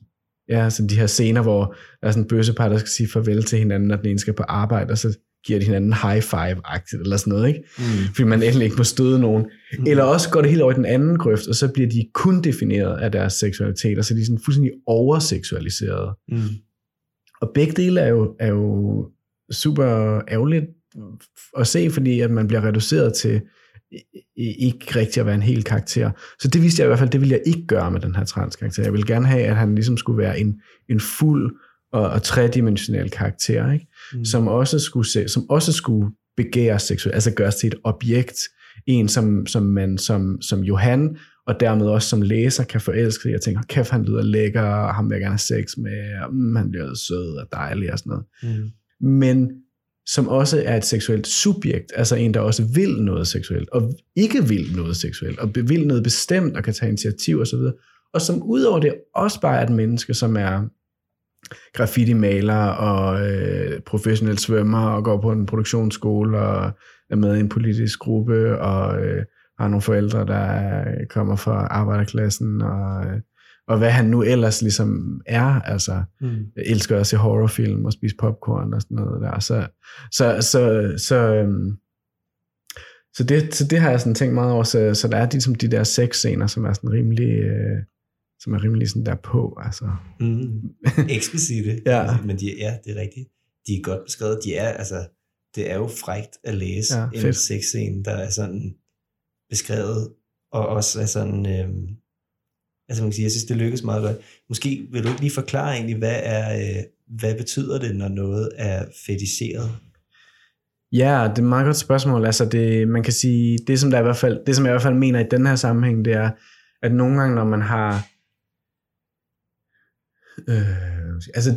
ja, altså de her scener, hvor der er sådan en bøssepar, der skal sige farvel til hinanden, når den ene skal på arbejde, og så giver de hinanden high five-agtigt, eller sådan noget, ikke? Mm. Fordi man endelig ikke må støde nogen. Mm. Eller også går det helt over i den anden grøft, og så bliver de kun defineret af deres seksualitet, og så er de sådan fuldstændig overseksualiseret. Mm. Og begge dele er jo, er jo super ærgerligt at se, fordi at man bliver reduceret til ikke rigtig at være en hel karakter. Så det vidste jeg i hvert fald, det ville jeg ikke gøre med den her transkarakter. Jeg ville gerne have, at han ligesom skulle være en, en fuld og, og tredimensionel karakter, ikke? Mm. Som, også skulle se, som også skulle begære seksuelt, altså gøres til et objekt, en som, som man som, som Johan, og dermed også som læser kan forelske Jeg tænker, kæft, han lyder lækker, og ham vil jeg gerne have sex med, og mm, han lyder sød og dejlig og sådan noget. Mm. Men som også er et seksuelt subjekt, altså en, der også vil noget seksuelt, og ikke vil noget seksuelt, og vil noget bestemt, og kan tage initiativ osv., og, og som udover det også bare er et menneske, som er graffiti-maler og øh, professionel svømmer, og går på en produktionsskole, og er med i en politisk gruppe, og øh, har nogle forældre, der kommer fra arbejderklassen, og øh, og hvad han nu ellers ligesom er, altså, mm. jeg elsker også horrorfilm og spise popcorn og sådan noget der, så, så, så, så, øhm, så, det, så det har jeg sådan tænkt meget over, så, så der er ligesom de der seks scener, som er sådan rimelig, øh, som er rimelig sådan der på, altså. Mm. Eksplicite, [laughs] ja. Altså, men de, ja, det er rigtigt. De er godt beskrevet, de er, altså, det er jo frægt at læse ja, en sexscene, der er sådan beskrevet, og også er sådan, øh, Altså man kan sige, jeg synes, det lykkes meget godt. Måske vil du ikke lige forklare egentlig, hvad, er, øh, hvad betyder det, når noget er fetiseret? Ja, det er et meget godt spørgsmål. Altså det, man kan sige, det som, der i hvert fald, det som jeg i hvert fald mener i den her sammenhæng, det er, at nogle gange, når man har, øh, altså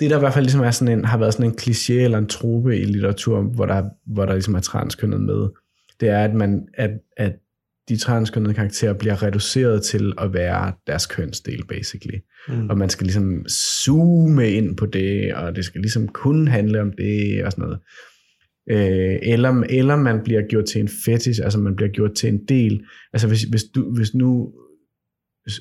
det der i hvert fald ligesom er sådan en, har været sådan en kliché eller en trope i litteratur, hvor der, hvor der ligesom er transkønnet med, det er, at man, at, at de transkønnede karakterer bliver reduceret til at være deres kønsdel, basically. Mm. Og man skal ligesom zoome ind på det, og det skal ligesom kun handle om det, og sådan noget. Øh, eller, eller man bliver gjort til en fetish, altså man bliver gjort til en del. Altså hvis, hvis, du, hvis nu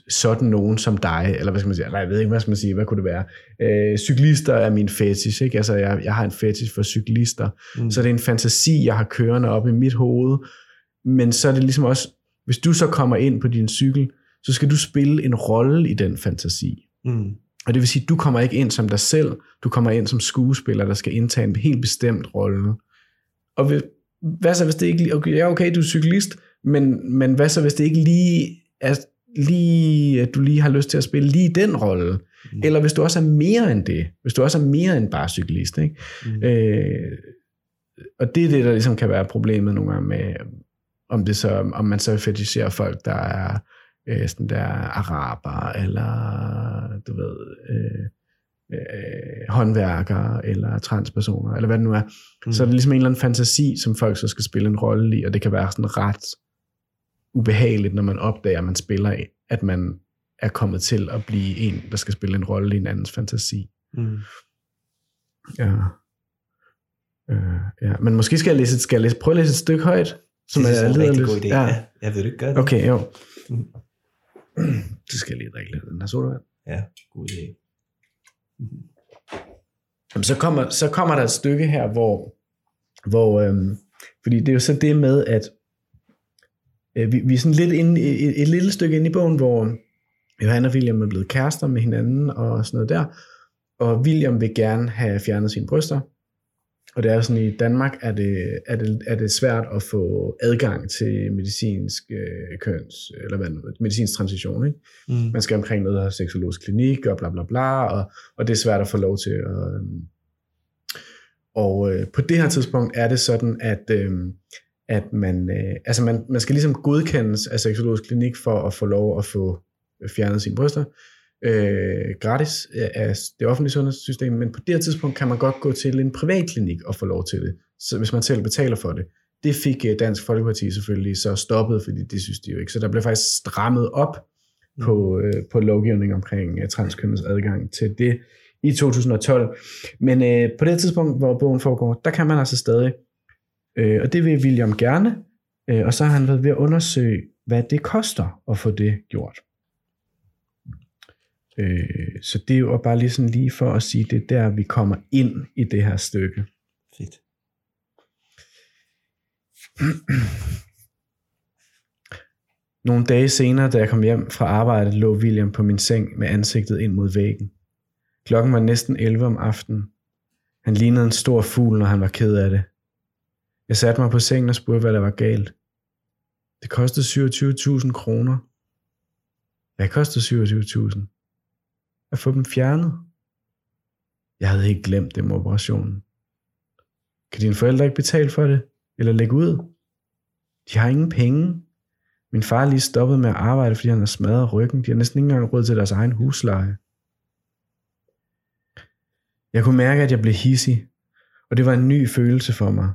sådan nogen som dig, eller hvad skal man sige, nej, jeg ved ikke, hvad skal man sige, hvad kunne det være? Øh, cyklister er min fetish, ikke? Altså, jeg, jeg har en fetish for cyklister, mm. så det er en fantasi, jeg har kørende op i mit hoved, men så er det ligesom også, hvis du så kommer ind på din cykel, så skal du spille en rolle i den fantasi. Mm. Og det vil sige, du kommer ikke ind som dig selv, du kommer ind som skuespiller, der skal indtage en helt bestemt rolle. Og hvad så, hvis det ikke okay, ja, okay, du er cyklist, men, men hvad så, hvis det ikke lige er lige, at du lige har lyst til at spille lige den rolle. Mm. Eller hvis du også er mere end det. Hvis du også er mere end bare cyklist. Ikke? Mm. Øh, og det er det, der ligesom kan være problemet nogle gange med, om, det så, om man så fetisherer folk, der er øh, sådan der araber, eller du ved, øh, øh, håndværkere, eller transpersoner, eller hvad det nu er. Mm. Så er det ligesom en eller anden fantasi, som folk så skal spille en rolle i, og det kan være sådan ret ubehageligt, når man opdager, at man spiller, at man er kommet til at blive en, der skal spille en rolle i en andens fantasi. Mm. Ja. Uh, ja. Men måske skal jeg, læse, skal jeg læse, prøve at læse et stykke højt, som det er, er en rigtig god idé. Ja. ja. Jeg vil ikke gøre det. Okay, jo. Mm. [clears throat] Så skal jeg lige drikke lidt den her sodavand. Ja, god idé. Mm. Jamen, så, kommer, så kommer der et stykke her, hvor, hvor øhm, fordi det er jo så det med, at Øh, vi, vi er sådan lidt inde, et, et lille stykke inde i bogen, hvor Johan og William er blevet kærester med hinanden og sådan noget der. Og William vil gerne have fjernet sine bryster. Og det er sådan, i Danmark er det, er det, er det svært at få adgang til medicinsk øh, køns, eller hvad, medicinsk transition. Ikke? Mm. Man skal omkring noget af seksologisk klinik og bla bla bla, og, og det er svært at få lov til. Og, øhm, og øh, på det her tidspunkt er det sådan, at, øh, at man, øh, altså man, man skal ligesom godkendes af seksologisk klinik for at få lov at få fjernet sine bryster øh, gratis af det offentlige sundhedssystem, men på det her tidspunkt kan man godt gå til en privat klinik og få lov til det, så hvis man selv betaler for det. Det fik øh, Dansk Folkeparti selvfølgelig så stoppet, fordi det synes de jo ikke. Så der blev faktisk strammet op mm. på, øh, på lovgivning omkring øh, transkønnets adgang til det i 2012. Men øh, på det tidspunkt, hvor bogen foregår, der kan man altså stadig Øh, og det vil William gerne, øh, og så har han været ved at undersøge, hvad det koster at få det gjort. Øh, så det er jo bare lige sådan lige for at sige, det er der, vi kommer ind i det her stykke. Fedt. Nogle dage senere, da jeg kom hjem fra arbejde, lå William på min seng med ansigtet ind mod væggen. Klokken var næsten 11 om aftenen. Han lignede en stor fugl, når han var ked af det. Jeg satte mig på sengen og spurgte, hvad der var galt. Det kostede 27.000 kroner. Hvad kostede 27.000? At få dem fjernet. Jeg havde ikke glemt dem operationen. Kan dine forældre ikke betale for det? Eller lægge ud? De har ingen penge. Min far lige stoppet med at arbejde, fordi han har smadret ryggen. De har næsten ikke engang råd til deres egen husleje. Jeg kunne mærke, at jeg blev hissig, og det var en ny følelse for mig.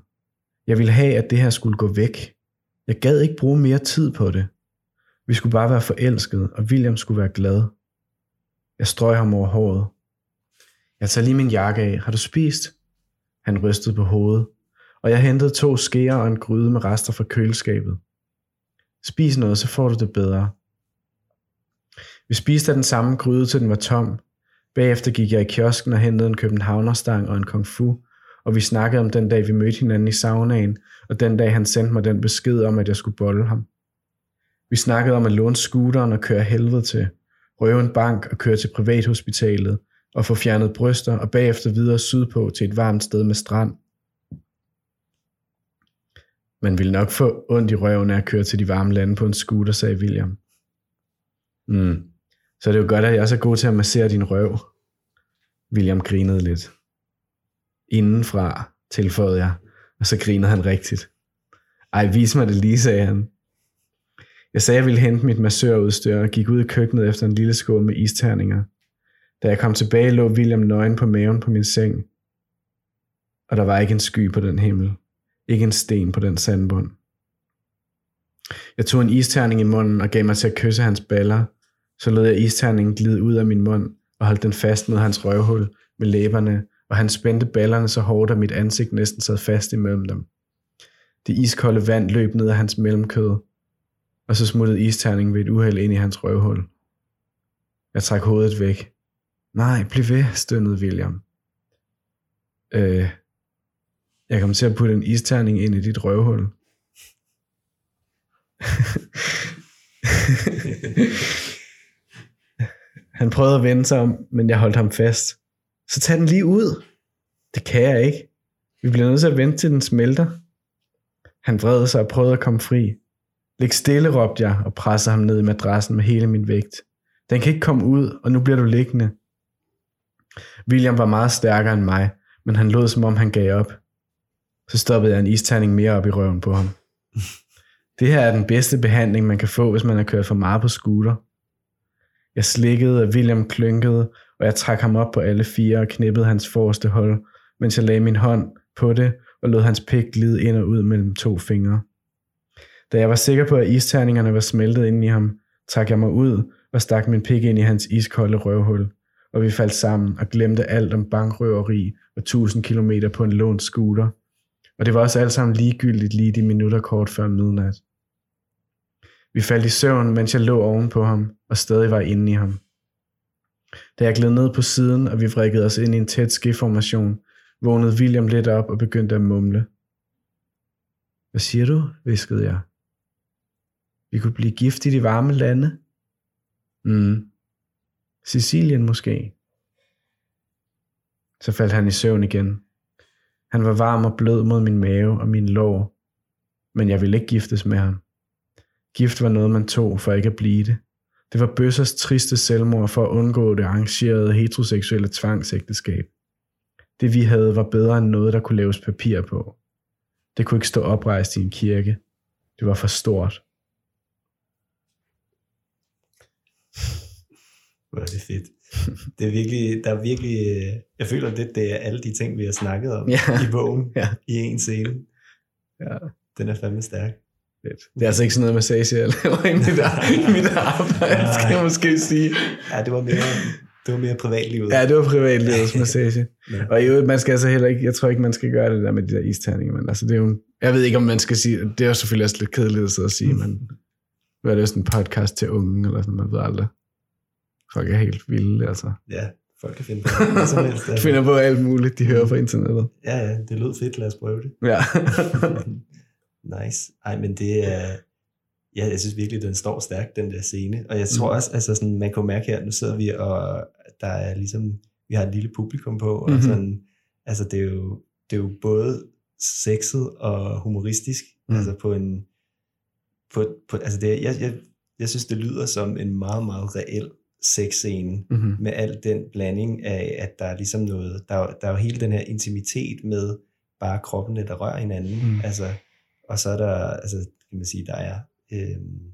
Jeg ville have, at det her skulle gå væk. Jeg gad ikke bruge mere tid på det. Vi skulle bare være forelskede, og William skulle være glad. Jeg strøg ham over håret. Jeg tager lige min jakke af. Har du spist? Han rystede på hovedet, og jeg hentede to skeer og en gryde med rester fra køleskabet. Spis noget, så får du det bedre. Vi spiste af den samme gryde, til den var tom. Bagefter gik jeg i kiosken og hentede en københavnerstang og en kung fu, og vi snakkede om den dag, vi mødte hinanden i saunaen, og den dag, han sendte mig den besked om, at jeg skulle bolle ham. Vi snakkede om at låne scooteren og køre helvede til, røve en bank og køre til privathospitalet, og få fjernet bryster, og bagefter videre sydpå til et varmt sted med strand. Man ville nok få ondt i røven af at køre til de varme lande på en scooter, sagde William. Mm. Så det er jo godt, at jeg er er god til at massere din røv. William grinede lidt indenfra, tilføjede jeg, og så grinede han rigtigt. Ej, vis mig det lige, sagde han. Jeg sagde, at jeg ville hente mit massørudstyr og gik ud i køkkenet efter en lille skål med isterninger. Da jeg kom tilbage, lå William nøgen på maven på min seng. Og der var ikke en sky på den himmel. Ikke en sten på den sandbund. Jeg tog en isterning i munden og gav mig til at kysse hans baller. Så lod jeg isterningen glide ud af min mund og holdt den fast mod hans røvhul med læberne, og han spændte ballerne så hårdt, at mit ansigt næsten sad fast imellem dem. Det iskolde vand løb ned af hans mellemkød, og så smuttede isterningen ved et uheld ind i hans røvhul. Jeg trak hovedet væk. Nej, bliv ved, stønnede William. Øh, jeg kommer til at putte en isterning ind i dit røvhul. [laughs] Han prøvede at vende sig om, men jeg holdt ham fast. Så tag den lige ud. Det kan jeg ikke. Vi bliver nødt til at vente til den smelter. Han vred sig og prøvede at komme fri. Læg stille, råbte jeg og pressede ham ned i madrassen med hele min vægt. Den kan ikke komme ud, og nu bliver du liggende. William var meget stærkere end mig, men han lod som om han gav op. Så stoppede jeg en isterning mere op i røven på ham. Det her er den bedste behandling, man kan få, hvis man har kørt for meget på scooter. Jeg slikkede, og William klynkede, og jeg trak ham op på alle fire og knippede hans forreste hold, mens jeg lagde min hånd på det og lod hans pik glide ind og ud mellem to fingre. Da jeg var sikker på, at isterningerne var smeltet ind i ham, trak jeg mig ud og stak min pik ind i hans iskolde røvhul, og vi faldt sammen og glemte alt om bankrøveri og 1000 km på en lånt scooter. Og det var også alt sammen ligegyldigt lige de minutter kort før midnat. Vi faldt i søvn, mens jeg lå oven på ham og stadig var inde i ham. Da jeg gled ned på siden, og vi vrikkede os ind i en tæt skiformation, vågnede William lidt op og begyndte at mumle. Hvad siger du? viskede jeg. Vi kunne blive gift i de varme lande. Mm. Sicilien måske. Så faldt han i søvn igen. Han var varm og blød mod min mave og min lår, men jeg ville ikke giftes med ham. Gift var noget, man tog for ikke at blive det. Det var Bøssers triste selvmord for at undgå det arrangerede heteroseksuelle tvangsægteskab. Det vi havde var bedre end noget, der kunne laves papir på. Det kunne ikke stå oprejst i en kirke. Det var for stort. Hvor er det fedt. Det er virkelig, der er virkelig, øh, jeg føler lidt, det er alle de ting, vi har snakket om Ja. i bogen, Ja. i en scene. Ja. Den er fandme stærk. Det er altså ikke sådan noget massage, jeg laver i mit, i mit arbejde, skal jeg måske sige. Ja, det var mere, det var mere privatlivet. Ja, det var privatlivets massage. Ja. Og i øvrigt, man skal altså heller ikke, jeg tror ikke, man skal gøre det der med de der isterninger, men altså det er jo, jeg ved ikke, om man skal sige, det er jo selvfølgelig også lidt kedeligt at sidde og sige, Mm. men nu er det sådan en podcast til unge, eller sådan, man ved aldrig. Folk er helt vilde, altså. ja, folk kan finde på hvad som helst. De [laughs] finder på alt muligt, de hører på internettet. Ja, ja, det lød fedt, lad os prøve det. Ja. [laughs] nice. Ej, men det er... Ja, jeg synes virkelig, den står stærkt, den der scene. Og jeg tror Mm. også, altså sådan, man kan mærke her, nu sidder vi, og der er ligesom, vi har et lille publikum på, og Mhm. sådan, altså det er jo, det er jo både sexet og humoristisk, Mm. altså på en, på, på altså det, jeg, jeg, jeg synes, det lyder som en meget, meget reel sexscene, mm-hmm. med al den blanding af, at der er ligesom noget, der, er- der er jo hele den her intimitet med bare kroppene, der rører hinanden, mm. altså, og så er der, altså, kan man sige, der er, øhm,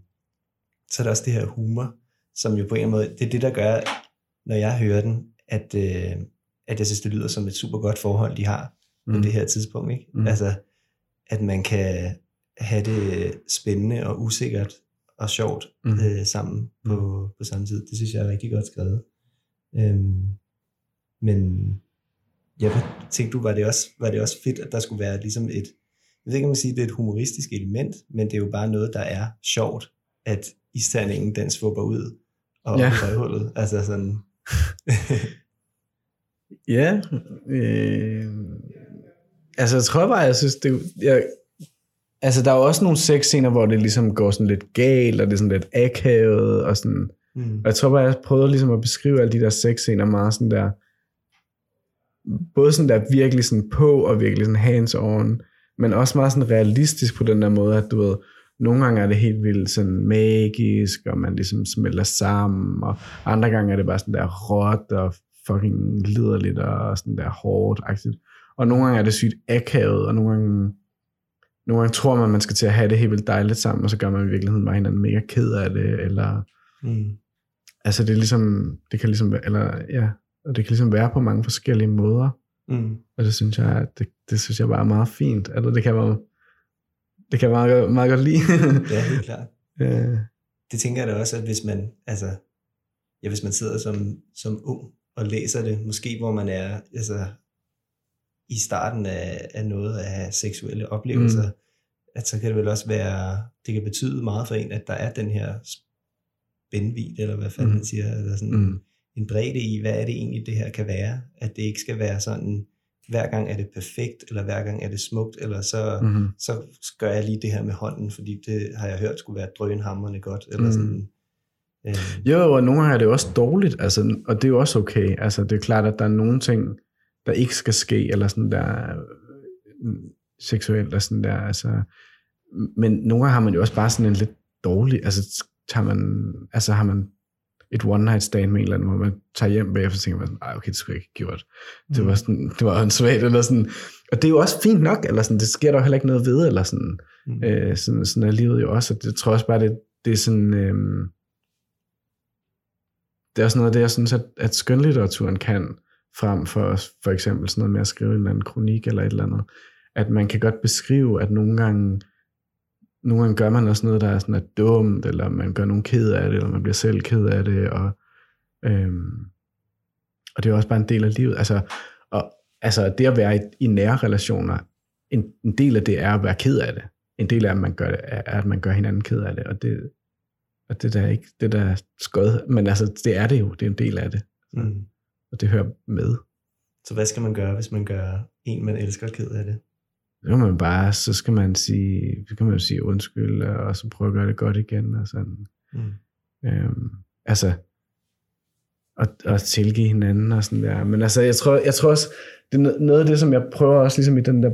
så er der også det her humor, som jo på en måde, det er det, der gør, når jeg hører den, at, øh, at jeg synes, det lyder som et super godt forhold, de har på Mm. det her tidspunkt, ikke? Mm. Altså, at man kan have det spændende og usikkert og sjovt Mm. mm. øh, sammen på, på samme tid. Det synes jeg er rigtig godt skrevet. Øhm, men jeg tænkte du, var det, også, var det også fedt, at der skulle være ligesom et, jeg ved ikke, om man siger, det er et humoristisk element, men det er jo bare noget, der er sjovt, at isterningen, den svupper ud og Ja. røvhullet. Altså sådan, [laughs] Ja. Øh, altså, jeg tror bare, jeg synes, det jeg, Altså, der er jo også nogle sexscener, hvor det ligesom går sådan lidt galt, og det er sådan lidt akavet, og sådan... mm, Og jeg tror bare, jeg prøvede ligesom at beskrive alle de der sexscener meget sådan der... Både sådan der virkelig sådan på, og virkelig sådan hands on, men også meget sådan realistisk på den der måde, at du ved, nogle gange er det helt vildt sådan magisk, og man ligesom smelter sammen, og andre gange er det bare sådan der råt og fucking liderligt og sådan der hårdt -agtigt. Og nogle gange er det sygt akavet, og nogle gange, nogle gange tror man, at man skal til at have det helt vildt dejligt sammen, og så gør man i virkeligheden bare hinanden mega ked af det, eller mm, altså det er ligesom, det kan ligesom eller ja, og det kan ligesom være på mange forskellige måder, mm, og det synes jeg, det, det synes jeg bare er meget fint, eller det kan være, Det kan meget, meget godt lide. ja, helt klart. [laughs] Øh, Det tænker jeg da også, at hvis man, altså, ja, hvis man sidder som, som ung og læser det, måske hvor man er altså, i starten af, af noget have seksuelle oplevelser, mm. at så kan det vel også være, det kan betyde meget for en, at der er den her spændvid, eller hvad fanden Mm. man siger, eller sådan mm, en bredde i, hvad er det egentlig, det her kan være, at det ikke skal være sådan, hver gang er det perfekt, eller hver gang er det smukt, eller så, mm. mm, så gør jeg lige det her med hånden, fordi det har jeg hørt skulle være drønhamrende godt, eller Mm. sådan. Øh, Jo, og nogle gange er det også dårligt, altså, og det er jo også okay. Altså, det er klart, at der er nogle ting, der ikke skal ske, eller sådan der øh, seksuelt, og sådan der, altså, men nogle gange har man jo også bare sådan en lidt dårlig, altså, tager man, altså har man et one night stand med en eller anden, hvor man tager hjem bagefter, og tænker man sådan, "Ej, okay, det skulle jeg ikke have gjort. Det var sådan, det var åndssvagt, eller sådan, og det er jo også fint nok, eller sådan, det sker der heller ikke noget ved, eller sådan, mm. Øh, sådan, sådan er livet jo også, og det tror jeg også bare, det, det er sådan, øh, det er også noget af det, jeg synes, at, at skønlitteraturen kan, frem for for eksempel sådan noget med at skrive en eller anden kronik eller et eller andet, at man kan godt beskrive, at nogle gange, nogle gange gør man også noget, der er sådan er dumt, eller man gør nogen ked af det, eller man bliver selv ked af det, og, øhm, og det er også bare en del af livet. Altså, og, altså det at være i, i nære relationer, en, en del af det er at være ked af det. En del af, at man gør, det, er, at man gør hinanden ked af det, og det, og det der er ikke det der er skød, men altså det er det jo, det er en del af det, Mm. og det hører med. Så hvad skal man gøre, hvis man gør en, man elsker, ked af det? Så kan man bare, så skal man sige, så kan man jo sige undskyld, og så prøve at gøre det godt igen, og sådan. Mm. Øhm, altså, og, og tilgive hinanden og sådan der. Men altså, jeg tror, jeg tror også, det er no- noget af det, som jeg prøver også ligesom i den der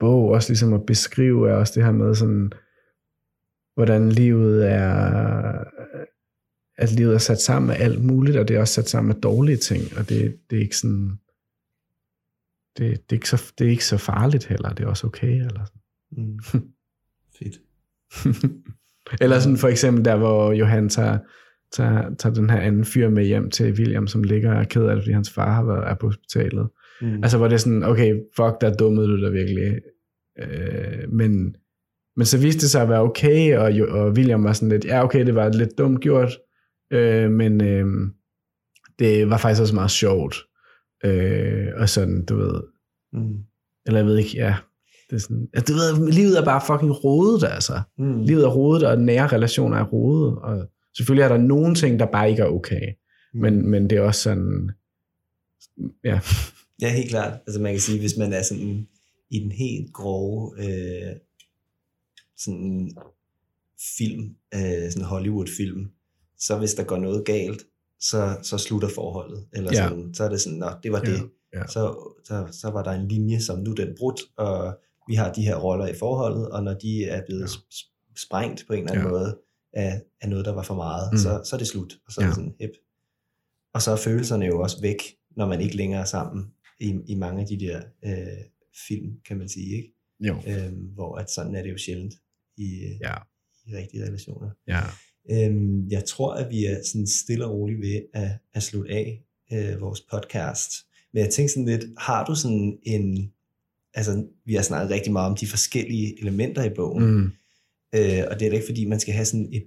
bog, også ligesom at beskrive, er også det her med sådan, hvordan livet er, at livet er sat sammen med alt muligt, og det er også sat sammen med dårlige ting, og det, det er ikke sådan, det, det, er ikke så, det er ikke så farligt heller, det er også okay, eller sådan. Mm. [laughs] Fedt. [laughs] Eller sådan for eksempel der, hvor Johan tager, tager, tager den her anden fyr med hjem til William, som ligger og er ked af det, fordi hans far har været er på hospitalet. Mm. Altså hvor det er sådan, okay, fuck, der dummede du dig virkelig. Øh, men, men så viste det sig at være okay, og, og William var sådan lidt, ja okay, det var lidt dumt gjort, øh, men øh, det var faktisk også meget sjovt. Øh, og sådan, du ved, Mm. eller jeg ved ikke, ja, det er sådan, ja, du ved, livet er bare fucking rodet, altså. Mm. Livet er rodet, og nære relationer er rodet, og selvfølgelig er der nogle ting, der bare ikke er okay, Mm. men, men det er også sådan, ja, Ja, helt klart. Altså man kan sige, hvis man er sådan i den helt grove øh, sådan film, øh, sådan Hollywood-film, så hvis der går noget galt, så, så slutter forholdet. Eller Ja. sådan, så er det sådan, nå, det var Ja, det. ja. Så, så, så var der en linje, som nu den brudt, og vi har de her roller i forholdet, og når de er blevet Ja. ja. sprængt på en eller anden Ja. måde af, af noget, der var for meget, Mm. så, så er det slut. Og så er Ja. sådan, hip. Og så er følelserne jo også væk, når man ikke længere er sammen i, i mange af de der øh, film, kan man sige, ikke? jo, Øhm, hvor at sådan er det jo sjældent i, ja, i rigtige relationer. ja, Øhm, jeg tror, at vi er sådan stille og roligt ved at, at slutte af øh, vores podcast. Men jeg tænker sådan lidt, har du sådan en, altså vi har snakket rigtig meget om de forskellige elementer i bogen, mm. øh, og det er da ikke fordi, man skal have sådan et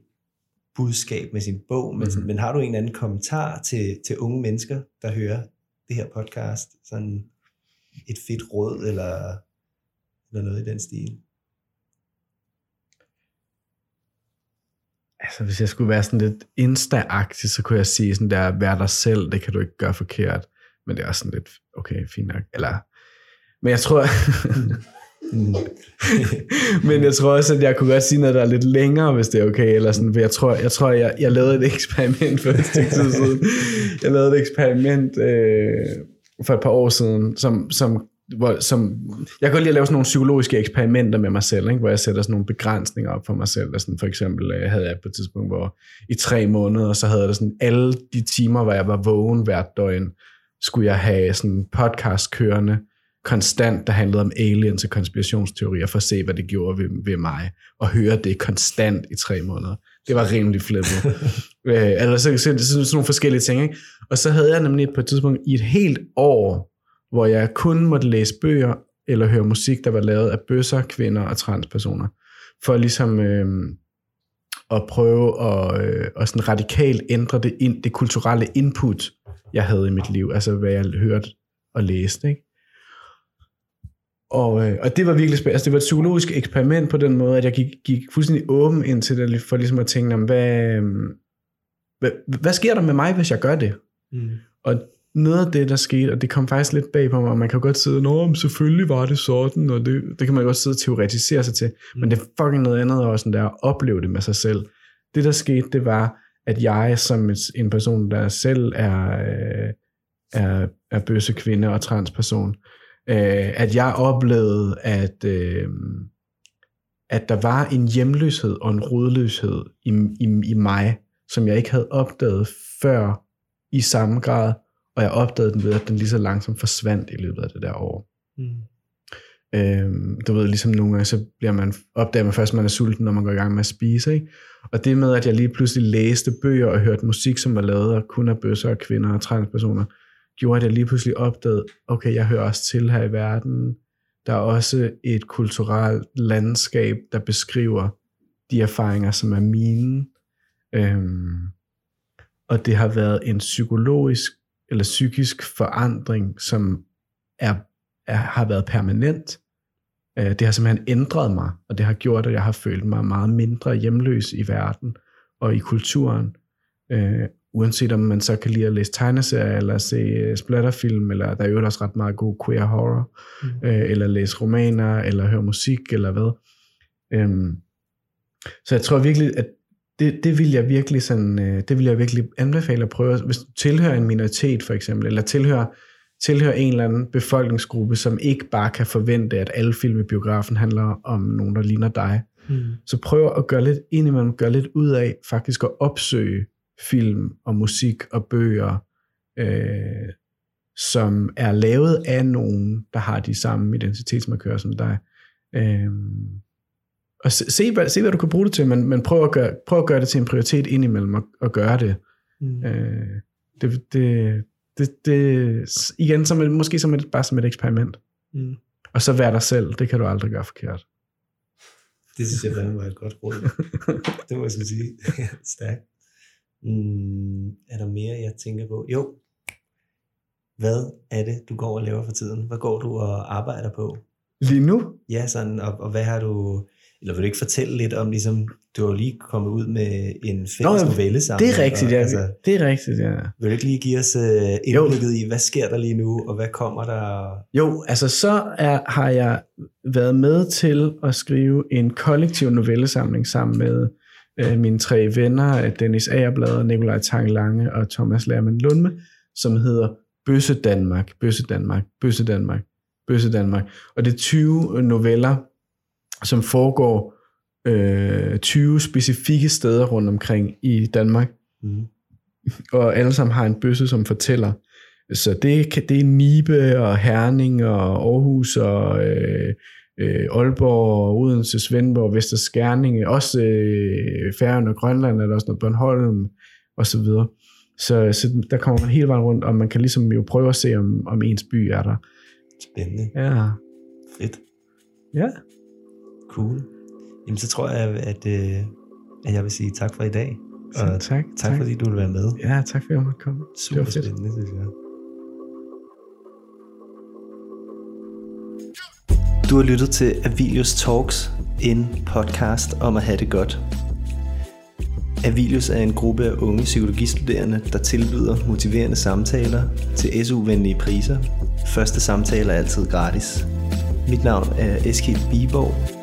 budskab med sin bog, men, mm. men har du en eller anden kommentar til, til unge mennesker, der hører det her podcast, sådan et fedt råd, eller, eller noget i den stil? Altså hvis jeg skulle være sådan lidt insta så kunne jeg sige sådan der, vær dig selv, det kan du ikke gøre forkert, men det er også sådan lidt, okay, fint nok, eller, men jeg tror, [laughs] Men jeg tror også, at jeg kunne godt sige noget, der er lidt længere, hvis det er okay. Eller sådan, for jeg tror, jeg, tror jeg, jeg lavede et eksperiment for et stykke tid siden. Jeg lavede et eksperiment øh, for et par år siden, som, som, hvor, som jeg kan godt lide at lave sådan nogle psykologiske eksperimenter med mig selv, ikke? hvor jeg sætter sådan nogle begrænsninger op for mig selv. Og sådan, for eksempel øh, havde jeg på et tidspunkt, hvor i tre måneder, så havde jeg sådan alle de timer, hvor jeg var vågen hvert døgn, skulle jeg have sådan podcast kørende, konstant, der handlede om aliens og konspirationsteorier, for at se, hvad det gjorde ved, ved mig, og høre det konstant i tre måneder. Det var rimelig flippet. [laughs] øh, altså, så, så, så, sådan nogle forskellige ting. Ikke? Og så havde jeg nemlig på et tidspunkt i et helt år, hvor jeg kun måtte læse bøger eller høre musik, der var lavet af bøsser, kvinder og transpersoner. For ligesom øh, at prøve at, øh, at sådan radikalt ændre det, ind, det kulturelle input, jeg havde i mit liv, altså hvad jeg hørte og læste. Ikke? Og, øh, og det var virkelig spændende. Altså, det var et psykologisk eksperiment på den måde, at jeg gik, gik fuldstændig åben ind til det, for ligesom at tænke, hvad, øhm, hvad, hvad sker der med mig, hvis jeg gør det? Mm. Og noget af det, der skete, og det kom faktisk lidt bag på mig, og man kan godt sidde, nå, selvfølgelig var det sådan, og det, det kan man godt sidde og teoretisere sig til, mm. men det er fucking noget andet også, sådan der at opleve det med sig selv. Det, der skete, det var, at jeg som en person, der selv er, øh, er, er bøsse kvinde og transperson, øh, at jeg oplevede, at, øh, at der var en hjemløshed og en rodløshed i, i, i mig, som jeg ikke havde opdaget før i samme grad, og jeg opdagede den ved, at den lige så langsomt forsvandt i løbet af det der år. Mm. Øhm, du ved, ligesom nogle gange, så bliver man, opdager man først, at man er sulten, når man går i gang med at spise. Ikke? Og det med, at jeg lige pludselig læste bøger og hørte musik, som var lavet af kun af bøsser og kvinder og transpersoner, gjorde, at jeg lige pludselig opdagede, okay, jeg hører også til her i verden. Der er også et kulturelt landskab, der beskriver de erfaringer, som er mine. Øhm, og det har været en psykologisk eller psykisk forandring, som er, er, har været permanent. Øh, det har simpelthen ændret mig, og det har gjort, at jeg har følt mig meget mindre hjemløs i verden og i kulturen. Øh, uanset om man så kan lide at læse tegneserier, eller se øh, splatterfilm, eller der er jo også ret meget god queer horror, mm. øh, eller læse romaner, eller høre musik, eller hvad. Øhm, så jeg tror virkelig, at det, det vil jeg virkelig sådan, øh, det vil jeg virkelig anbefale at prøve. Hvis du tilhører en minoritet for eksempel, eller tilhører, tilhører en eller anden befolkningsgruppe, som ikke bare kan forvente, at alle film i biografen handler om nogen, der ligner dig, mm. så prøv at gøre lidt indimellem, gøre lidt ud af faktisk at opsøge film og musik og bøger, øh, som er lavet af nogen, der har de samme identitetsmarkører som dig. Øh, og se, se, hvad, se, hvad du kan bruge det til, men, men prøv, at gøre, prøv at gøre det til en prioritet indimellem og, og gøre det. Mm. Øh, det, det, det, det, igen, som et, måske som et, bare som et eksperiment. Mm. Og så vær dig selv, det kan du aldrig gøre forkert. Det synes jeg var et godt råd. [laughs] det må jeg sige. [laughs] Stærkt. Mm, er der mere, jeg tænker på? Jo. Hvad er det, du går og laver for tiden? Hvad går du og arbejder på? Lige nu? Ja, sådan, og, og hvad har du... Eller vil du ikke fortælle lidt om, ligesom, du har lige kommet ud med en fælles Nå, novelle sammen. Det er rigtigt, og, ja. Altså, det er rigtigt, ja. Vil du ikke lige give os uh, indblikket i, hvad sker der lige nu, og hvad kommer der? Jo, altså så er, har jeg været med til at skrive en kollektiv novellesamling sammen med øh, mine tre venner, Dennis Agerblad, Nikolaj Tang Lange og Thomas Lærman Lundme, som hedder Bøsse Danmark, Bøsse Danmark, Bøsse Danmark, Bøsse Danmark. Og det er 20 noveller, som foregår øh, 20 specifikke steder rundt omkring i Danmark. Mm. [laughs] Og alle sammen har en bøsse, som fortæller. Så det, det er Nibe og Herning og Aarhus og øh, øh, Aalborg, Odense, Svendborg, Vester Skærninge, også øh, Færøen og Grønland, er der også noget Bornholm og så videre. Så, så der kommer man hele vejen rundt, og man kan ligesom jo prøve at se, om, om ens by er der. Spændende. Ja. Fedt. Ja. Cool. Jamen så tror jeg, at, øh, at jeg vil sige tak for i dag. Og tak, tak, tak, fordi du vil være med. Ja, tak fordi jeg måtte komme. Super spændende, synes jeg. Du har lyttet til Avilius Talks, en podcast om at have det godt. Avilius er en gruppe af unge psykologistuderende, der tilbyder motiverende samtaler til SU-venlige priser. Første samtale er altid gratis. Mit navn er Eskild Biborg.